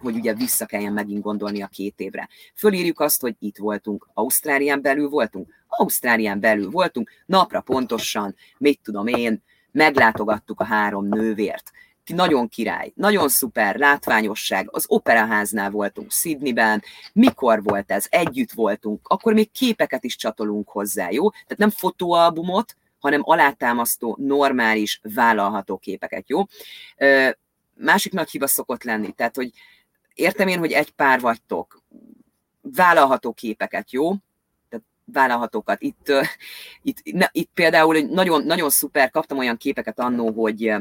hogy ugye vissza kelljen megint gondolni a két évre. Fölírjuk azt, hogy itt voltunk, Ausztrálián belül voltunk, Ausztrálián belül voltunk, napra pontosan, mit tudom én, meglátogattuk a három nővért. Nagyon király, nagyon szuper, látványosság, az operaháznál voltunk Sydneyben, mikor volt ez, együtt voltunk, akkor még képeket is csatolunk hozzá, jó? Tehát nem fotóalbumot, hanem alátámasztó, normális, vállalható képeket, jó? Másik nagy hiba szokott lenni, tehát, hogy értem én, hogy egy pár vagytok, vállalható képeket, jó? Tehát vállalhatókat. Itt, itt, itt például nagyon, nagyon szuper, kaptam olyan képeket annó, hogy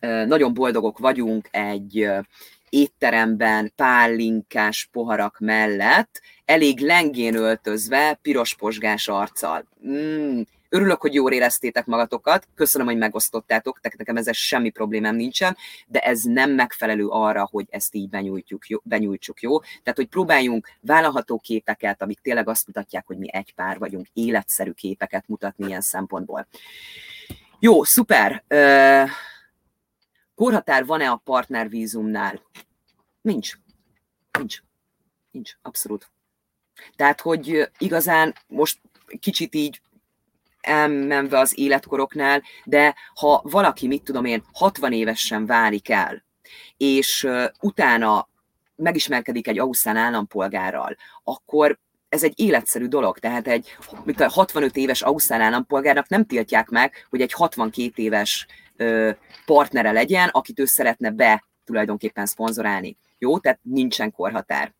nagyon boldogok vagyunk egy étteremben pálinkás poharak mellett, elég lengén öltözve, piros posgás arccal. Mm, Örülök, hogy jól éreztétek magatokat, köszönöm, hogy megosztottátok, tehát nekem ezzel semmi problémám nincsen, de ez nem megfelelő arra, hogy ezt így benyújtjuk, jó, benyújtsuk, jó? Tehát, hogy próbáljunk vállalható képeket, amik tényleg azt mutatják, hogy mi egy pár vagyunk, életszerű képeket mutatni ilyen szempontból. Jó, szuper. Korhatár van-e a partnervízumnál? Nincs. Nincs. Nincs, abszolút. Tehát, hogy igazán most kicsit így elmenve az életkoroknál, de ha valaki, mit tudom én, 60 évesen válik el, és utána megismerkedik egy ausztrál állampolgárral, akkor ez egy életszerű dolog, tehát egy 65 éves ausztrál állampolgárnak nem tiltják meg, hogy egy 62 éves partnere legyen, akit ő szeretne be tulajdonképpen szponzorálni. Jó, tehát nincsen korhatár.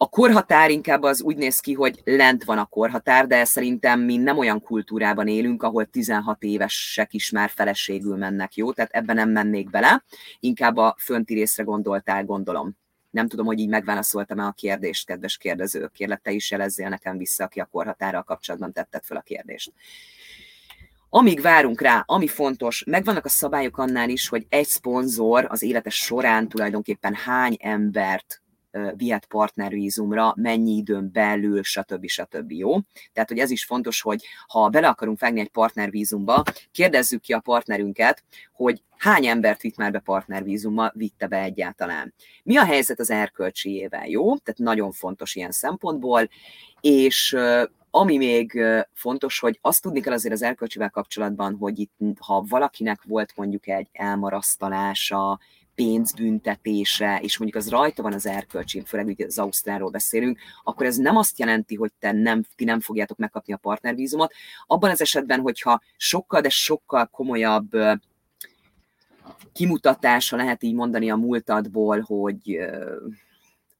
A korhatár inkább az úgy néz ki, hogy lent van a korhatár, de szerintem mi nem olyan kultúrában élünk, ahol 16 évesek is már feleségül mennek, jó? Tehát ebben nem mennék bele, inkább a fönti részre gondoltál, gondolom. Nem tudom, hogy így megválaszoltam-e a kérdést, kedves kérdező. Kérlek, te is jelezzél nekem vissza, aki a korhatárral kapcsolatban tetted fel a kérdést. Amíg várunk rá, ami fontos, megvannak a szabályok annál is, hogy egy szponzor az élete során tulajdonképpen hány embert vihet partnervízumra, mennyi időn belül, stb. stb. Jó? Tehát, hogy ez is fontos, hogy ha bele akarunk vágni egy partnervízumba, kérdezzük ki a partnerünket, hogy hány embert vitt már be partnervízummal, vitte be egyáltalán. Mi a helyzet az erkölcsiével, jó? Tehát nagyon fontos ilyen szempontból, és ami még fontos, hogy azt tudni kell azért az erkölcsivel kapcsolatban, hogy itt, ha valakinek volt mondjuk egy elmarasztalása, pénzbüntetése, és mondjuk az rajta van az erkölcsén, főleg hogy az Ausztrálról beszélünk, akkor ez nem azt jelenti, hogy te nem, ti nem fogjátok megkapni a partnervízumot. Abban az esetben, hogyha sokkal, de sokkal komolyabb kimutatása lehet így mondani a múltadból, hogy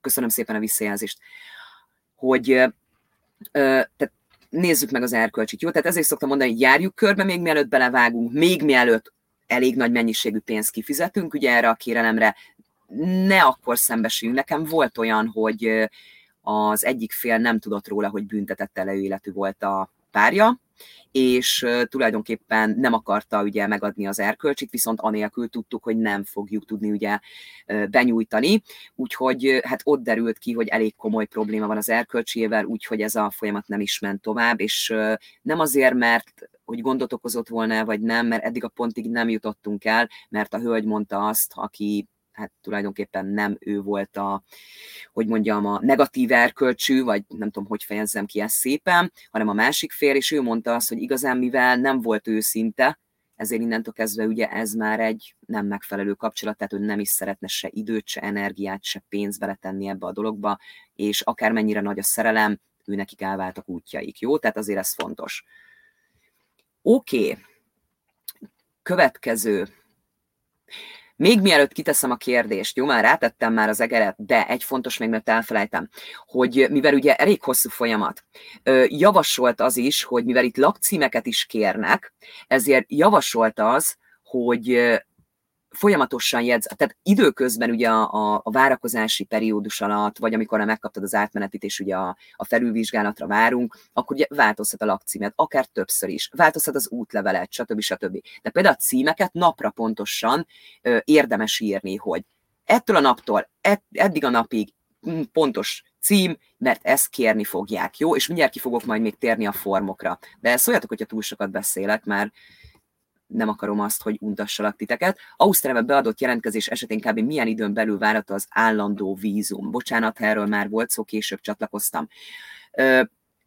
köszönöm szépen a visszajelzést, hogy tehát nézzük meg az erkölcsit, jó? Tehát ezért szoktam mondani, hogy járjuk körbe, még mielőtt belevágunk, még mielőtt elég nagy mennyiségű pénzt kifizetünk ugye erre a kérelemre, ne akkor szembesüljünk. Nekem volt olyan, hogy az egyik fél nem tudott róla, hogy büntetett előéletű volt a párja, és tulajdonképpen nem akarta ugye megadni az erkölcsit, viszont anélkül tudtuk, hogy nem fogjuk tudni ugye benyújtani, úgyhogy hát ott derült ki, hogy elég komoly probléma van az erkölcsével, úgyhogy ez a folyamat nem is ment tovább, és nem azért, mert hogy gondot okozott volna, vagy nem, mert eddig a pontig nem jutottunk el, mert a hölgy mondta azt, aki hát tulajdonképpen nem ő volt a, hogy mondjam, a negatív erkölcsű, vagy nem tudom, hogy fejezzem ki ezt szépen, hanem a másik fél, és ő mondta azt, hogy igazán mivel nem volt őszinte, ezért innentől kezdve ugye ez már egy nem megfelelő kapcsolat, tehát ő nem is szeretne se időt, se energiát, se pénzt beletenni ebbe a dologba, és akármennyire nagy a szerelem, ő nekik elváltak útjaik, jó? Tehát azért ez fontos. Oké, okay. következő. Még mielőtt kiteszem a kérdést, jó, már rátettem már az egeret, de egy fontos még, mert elfelejtem, hogy mivel ugye elég hosszú folyamat, javasolt az is, hogy mivel itt lakcímeket is kérnek, ezért javasolt az, hogy folyamatosan jedz, tehát időközben ugye a, a, a várakozási periódus alatt, vagy amikor megkaptad az átmenetit, és ugye a, a felülvizsgálatra várunk, akkor ugye változhat a lakcímet, akár többször is, változhat az útlevelet, stb. stb. De például a címeket napra pontosan ö, érdemes írni, hogy ettől a naptól, ed, eddig a napig hm, pontos cím, mert ezt kérni fogják, jó? És mindjárt ki fogok majd még térni a formokra. De szóljatok, hogyha túl sokat beszélek, mert nem akarom azt, hogy untassalak titeket. Ausztráliában beadott jelentkezés esetén kb. milyen időn belül várható az állandó vízum? Bocsánat, erről már volt szó, később csatlakoztam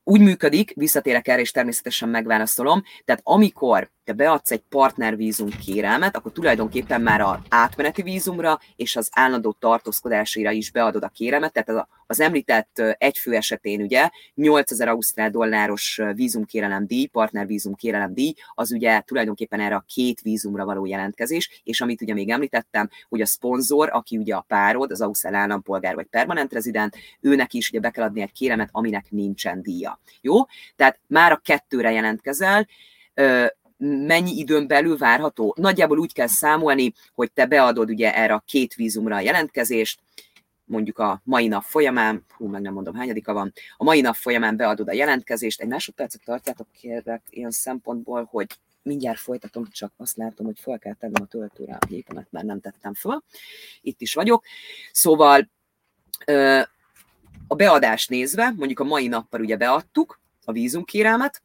úgy működik, visszatérek erre, és természetesen megválaszolom, tehát amikor te beadsz egy partnervízum kérelmet, akkor tulajdonképpen már az átmeneti vízumra és az állandó tartózkodásira is beadod a kérelmet, tehát az említett egyfő esetén ugye 8000 ausztrál dolláros vízumkérelem díj, partnervízum kérelem díj, az ugye tulajdonképpen erre a két vízumra való jelentkezés, és amit ugye még említettem, hogy a szponzor, aki ugye a párod, az ausztrál állampolgár vagy permanent rezident, őnek is ugye be kell adni egy kéremet, aminek nincsen díja. Jó? Tehát már a kettőre jelentkezel, mennyi időn belül várható? Nagyjából úgy kell számolni, hogy te beadod ugye erre a két vízumra a jelentkezést, mondjuk a mai nap folyamán, hú, meg nem mondom, hányadika van, a mai nap folyamán beadod a jelentkezést, egy másodpercet tartjátok kérlek ilyen szempontból, hogy mindjárt folytatom, csak azt látom, hogy fel kell tennem a töltőre a gépemet, mert nem tettem föl. Itt is vagyok. Szóval a beadást nézve, mondjuk a mai nappal ugye beadtuk a vízumkérelmet,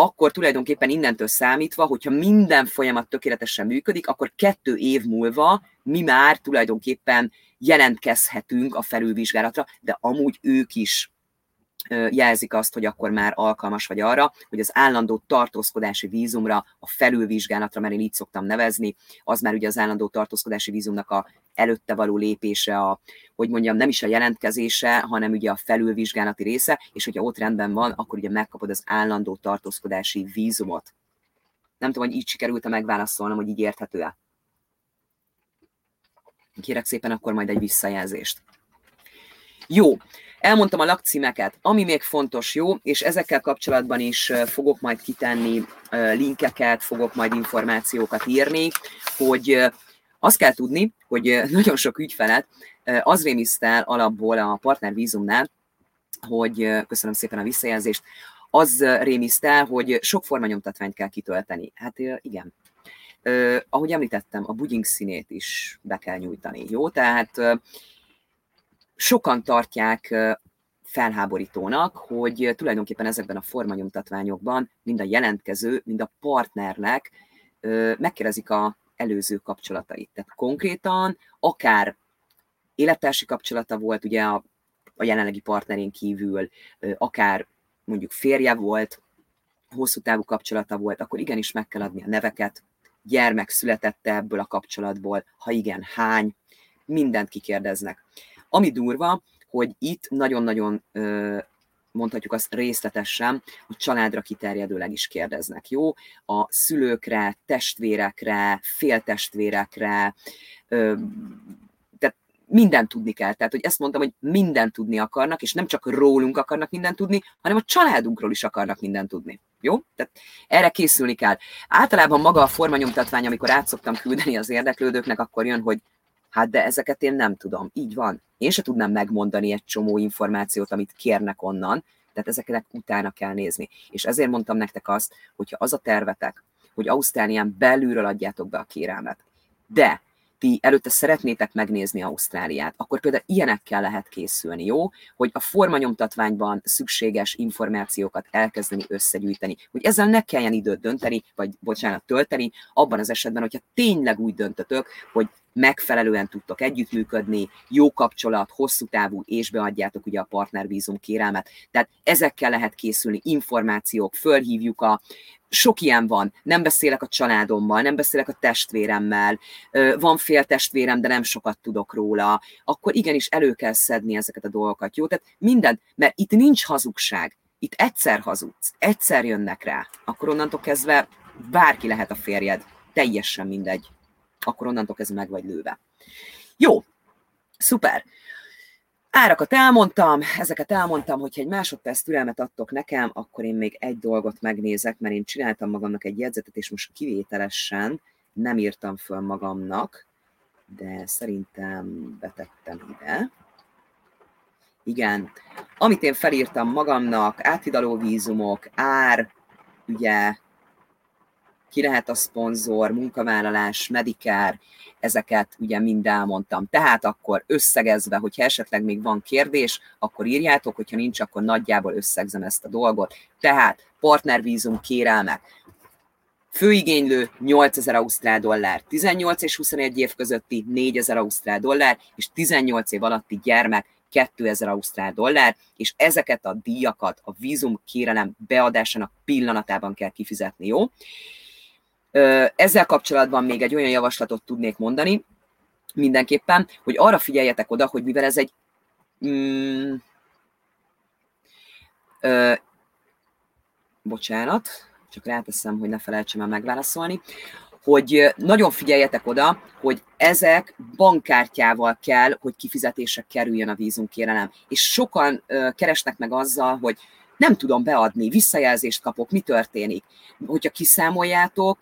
akkor tulajdonképpen innentől számítva, hogyha minden folyamat tökéletesen működik, akkor kettő év múlva mi már tulajdonképpen jelentkezhetünk a felülvizsgálatra, de amúgy ők is jelzik azt, hogy akkor már alkalmas vagy arra, hogy az állandó tartózkodási vízumra, a felülvizsgálatra, mert én így szoktam nevezni, az már ugye az állandó tartózkodási vízumnak a előtte való lépése, a, hogy mondjam, nem is a jelentkezése, hanem ugye a felülvizsgálati része, és hogyha ott rendben van, akkor ugye megkapod az állandó tartózkodási vízumot. Nem tudom, hogy így sikerült-e megválaszolnom, hogy így érthető-e. Kérek szépen akkor majd egy visszajelzést. Jó, Elmondtam a lakcímeket, ami még fontos, jó, és ezekkel kapcsolatban is fogok majd kitenni linkeket, fogok majd információkat írni, hogy azt kell tudni, hogy [laughs] nagyon sok ügyfelet az rémisztel alapból a partnervízumnál, hogy köszönöm szépen a visszajelzést, az rémisztel, hogy sok formanyomtatványt kell kitölteni. Hát igen. ahogy említettem, a bugyink színét is be kell nyújtani, jó? Tehát sokan tartják felháborítónak, hogy tulajdonképpen ezekben a formanyomtatványokban mind a jelentkező, mind a partnernek megkérdezik a előző kapcsolatait. Tehát konkrétan akár élettársi kapcsolata volt ugye a, a jelenlegi partnerén kívül, akár mondjuk férje volt, hosszú távú kapcsolata volt, akkor igenis meg kell adni a neveket, gyermek születette ebből a kapcsolatból, ha igen, hány, mindent kikérdeznek. Ami durva, hogy itt nagyon-nagyon mondhatjuk azt részletesen, hogy családra kiterjedőleg is kérdeznek, jó? A szülőkre, testvérekre, féltestvérekre, tehát mindent tudni kell. Tehát, hogy ezt mondtam, hogy mindent tudni akarnak, és nem csak rólunk akarnak mindent tudni, hanem a családunkról is akarnak mindent tudni. Jó? Tehát erre készülni kell. Általában maga a formanyomtatvány, amikor át szoktam küldeni az érdeklődőknek, akkor jön, hogy Hát de ezeket én nem tudom. Így van. Én se tudnám megmondani egy csomó információt, amit kérnek onnan, tehát ezeknek utána kell nézni. És ezért mondtam nektek azt, hogyha az a tervetek, hogy Ausztrálián belülről adjátok be a kérelmet, de ti előtte szeretnétek megnézni Ausztráliát, akkor például ilyenekkel lehet készülni, jó? Hogy a formanyomtatványban szükséges információkat elkezdeni összegyűjteni, hogy ezzel ne kelljen időt dönteni, vagy bocsánat, tölteni, abban az esetben, hogyha tényleg úgy döntötök, hogy megfelelően tudtok együttműködni, jó kapcsolat, hosszú távú, és beadjátok ugye a partnervízum kérelmet. Tehát ezekkel lehet készülni, információk, fölhívjuk a sok ilyen van, nem beszélek a családommal, nem beszélek a testvéremmel, van fél testvérem, de nem sokat tudok róla, akkor igenis elő kell szedni ezeket a dolgokat, jó? Tehát minden, mert itt nincs hazugság, itt egyszer hazudsz, egyszer jönnek rá, akkor onnantól kezdve bárki lehet a férjed, teljesen mindegy, akkor onnantól kezdve meg vagy lőve. Jó, szuper. Árakat elmondtam, ezeket elmondtam, hogyha egy másodperc türelmet adtok nekem, akkor én még egy dolgot megnézek, mert én csináltam magamnak egy jegyzetet, és most kivételesen nem írtam föl magamnak, de szerintem betettem ide. Igen, amit én felírtam magamnak, áthidaló vízumok, ár, ugye, ki lehet a szponzor, munkavállalás, medikár, ezeket ugye mind elmondtam. Tehát akkor összegezve, hogyha esetleg még van kérdés, akkor írjátok, hogyha nincs, akkor nagyjából összegzem ezt a dolgot. Tehát partnervízum kérelmek. Főigénylő 8000 ausztrál dollár, 18 és 21 év közötti 4000 ausztrál dollár, és 18 év alatti gyermek 2000 ausztrál dollár, és ezeket a díjakat a vízum kérelem beadásának pillanatában kell kifizetni, jó? Ezzel kapcsolatban még egy olyan javaslatot tudnék mondani, mindenképpen, hogy arra figyeljetek oda, hogy mivel ez egy mm, ö, bocsánat, csak ráteszem, hogy ne felejtsem el megválaszolni, hogy nagyon figyeljetek oda, hogy ezek bankkártyával kell, hogy kifizetésre kerüljön a vízunkérelem. És sokan ö, keresnek meg azzal, hogy nem tudom beadni, visszajelzést kapok, mi történik. Hogyha kiszámoljátok,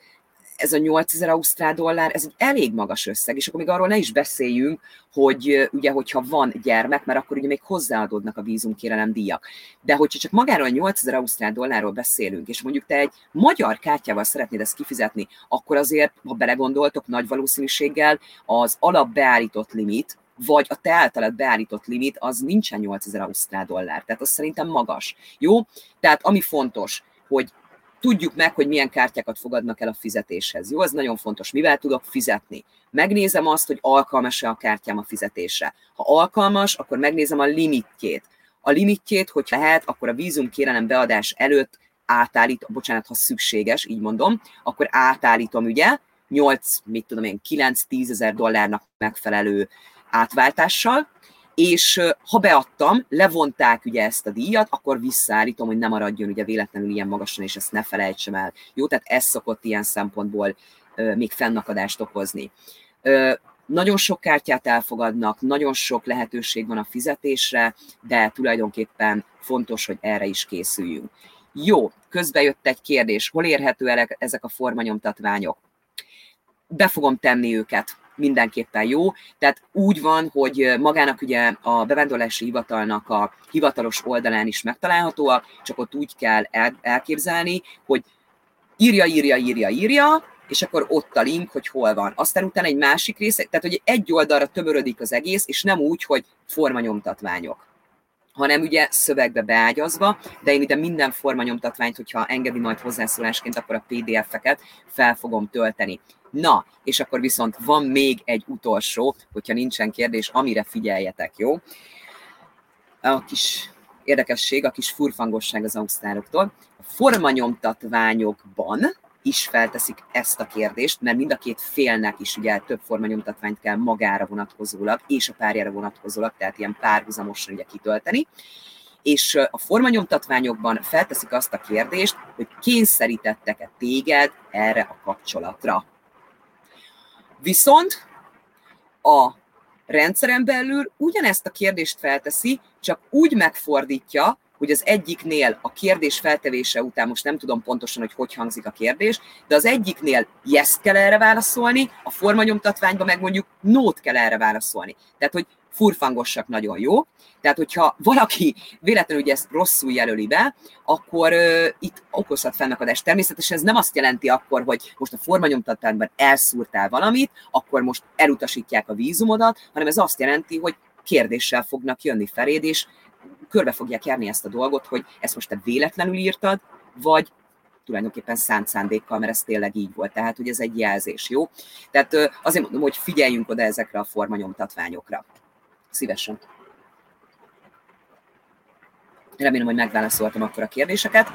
ez a 8000 ausztrál dollár, ez egy elég magas összeg, és akkor még arról ne is beszéljünk, hogy ugye, hogyha van gyermek, mert akkor ugye még hozzáadódnak a vízumkérelem díjak. De hogyha csak magáról a 8000 ausztrál dollárról beszélünk, és mondjuk te egy magyar kártyával szeretnéd ezt kifizetni, akkor azért, ha belegondoltok, nagy valószínűséggel az alapbeállított limit, vagy a te általad beállított limit, az nincsen 8000 ausztrál dollár. Tehát az szerintem magas. Jó? Tehát ami fontos, hogy tudjuk meg, hogy milyen kártyákat fogadnak el a fizetéshez. Jó, ez nagyon fontos. Mivel tudok fizetni? Megnézem azt, hogy alkalmas-e a kártyám a fizetésre. Ha alkalmas, akkor megnézem a limitjét. A limitjét, hogy lehet, akkor a vízum kérelem beadás előtt átállít, bocsánat, ha szükséges, így mondom, akkor átállítom, ugye, 8, mit tudom én, 9-10 ezer dollárnak megfelelő átváltással, és ha beadtam, levonták ugye ezt a díjat, akkor visszaállítom, hogy nem maradjon ugye véletlenül ilyen magasan, és ezt ne felejtsem el. Jó, tehát ez szokott ilyen szempontból még fennakadást okozni. Nagyon sok kártyát elfogadnak, nagyon sok lehetőség van a fizetésre, de tulajdonképpen fontos, hogy erre is készüljünk. Jó, közbe jött egy kérdés, hol érhető ezek a formanyomtatványok? Be fogom tenni őket mindenképpen jó. Tehát úgy van, hogy magának ugye a bevándorlási hivatalnak a hivatalos oldalán is megtalálhatóak, csak ott úgy kell elképzelni, hogy írja, írja, írja, írja, és akkor ott a link, hogy hol van. Aztán utána egy másik rész, tehát hogy egy oldalra tömörödik az egész, és nem úgy, hogy formanyomtatványok hanem ugye szövegbe beágyazva, de én ide minden formanyomtatványt, hogyha engedi majd hozzászólásként, akkor a PDF-eket fel fogom tölteni. Na, és akkor viszont van még egy utolsó, hogyha nincsen kérdés, amire figyeljetek, jó? A kis érdekesség, a kis furfangosság az ausztároktól. A formanyomtatványokban is felteszik ezt a kérdést, mert mind a két félnek is ugye több formanyomtatványt kell magára vonatkozólag és a párjára vonatkozólag, tehát ilyen párhuzamosan ugye kitölteni. És a formanyomtatványokban felteszik azt a kérdést, hogy kényszerítettek-e téged erre a kapcsolatra. Viszont a rendszeren belül ugyanezt a kérdést felteszi, csak úgy megfordítja, hogy az egyiknél a kérdés feltevése után, most nem tudom pontosan, hogy hogy hangzik a kérdés, de az egyiknél yes kell erre válaszolni, a formanyomtatványban meg mondjuk nót kell erre válaszolni. Tehát, hogy furfangosak nagyon jó. Tehát, hogyha valaki véletlenül ugye ezt rosszul jelöli be, akkor uh, itt okozhat fennakadást. Természetesen ez nem azt jelenti akkor, hogy most a formanyomtatványban elszúrtál valamit, akkor most elutasítják a vízumodat, hanem ez azt jelenti, hogy kérdéssel fognak jönni feléd, és körbe fogják járni ezt a dolgot, hogy ezt most te véletlenül írtad, vagy tulajdonképpen szánt szándékkal, mert ez tényleg így volt. Tehát, hogy ez egy jelzés, jó? Tehát azért mondom, hogy figyeljünk oda ezekre a formanyomtatványokra. Szívesen. Remélem, hogy megválaszoltam akkor a kérdéseket.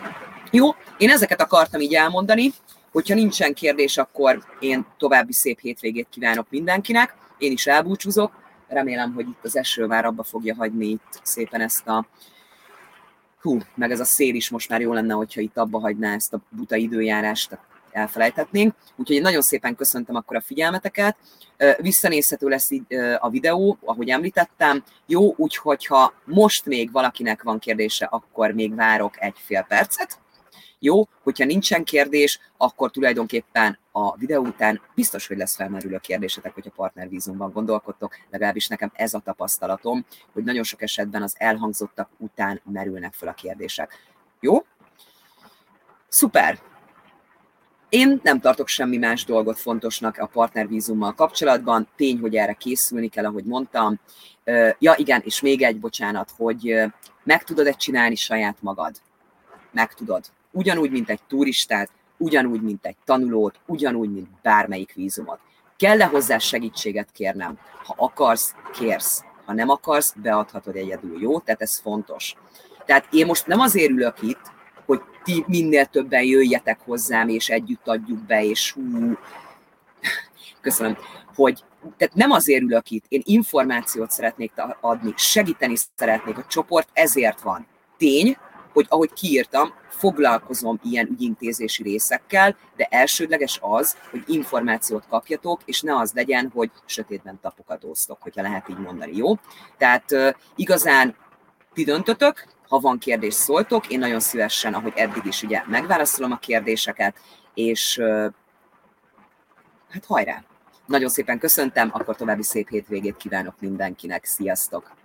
Jó, én ezeket akartam így elmondani. Hogyha nincsen kérdés, akkor én további szép hétvégét kívánok mindenkinek. Én is elbúcsúzok. Remélem, hogy itt az eső már abba fogja hagyni itt szépen ezt a hú, meg ez a szél is most már jó lenne, hogyha itt abba hagyná ezt a buta időjárást, elfelejtetnénk. Úgyhogy én nagyon szépen köszöntöm akkor a figyelmeteket. Visszanézhető lesz a videó, ahogy említettem. Jó, úgyhogy ha most még valakinek van kérdése, akkor még várok egy fél percet. Jó, hogyha nincsen kérdés, akkor tulajdonképpen a videó után biztos, hogy lesz felmerülő kérdésetek, hogyha partnervízumban gondolkodtok, legalábbis nekem ez a tapasztalatom, hogy nagyon sok esetben az elhangzottak után merülnek fel a kérdések. Jó? Szuper! Én nem tartok semmi más dolgot fontosnak a partnervízummal kapcsolatban. Tény, hogy erre készülni kell, ahogy mondtam. Ja, igen, és még egy bocsánat, hogy meg tudod-e csinálni saját magad? Meg tudod. Ugyanúgy, mint egy turistát, ugyanúgy, mint egy tanulót, ugyanúgy, mint bármelyik vízumot. Kell-e hozzá segítséget kérnem? Ha akarsz, kérsz. Ha nem akarsz, beadhatod egyedül, jó? Tehát ez fontos. Tehát én most nem azért ülök itt, hogy ti minél többen jöjjetek hozzám, és együtt adjuk be, és hú, köszönöm, hogy tehát nem azért ülök itt, én információt szeretnék adni, segíteni szeretnék, a csoport ezért van. Tény, hogy ahogy kiírtam, foglalkozom ilyen ügyintézési részekkel, de elsődleges az, hogy információt kapjatok, és ne az legyen, hogy sötétben tapogatóztok, hogyha lehet így mondani, jó? Tehát igazán ti döntötök, ha van kérdés, szóltok, én nagyon szívesen, ahogy eddig is ugye megválaszolom a kérdéseket, és hát hajrá! Nagyon szépen köszöntem, akkor további szép hétvégét kívánok mindenkinek, sziasztok!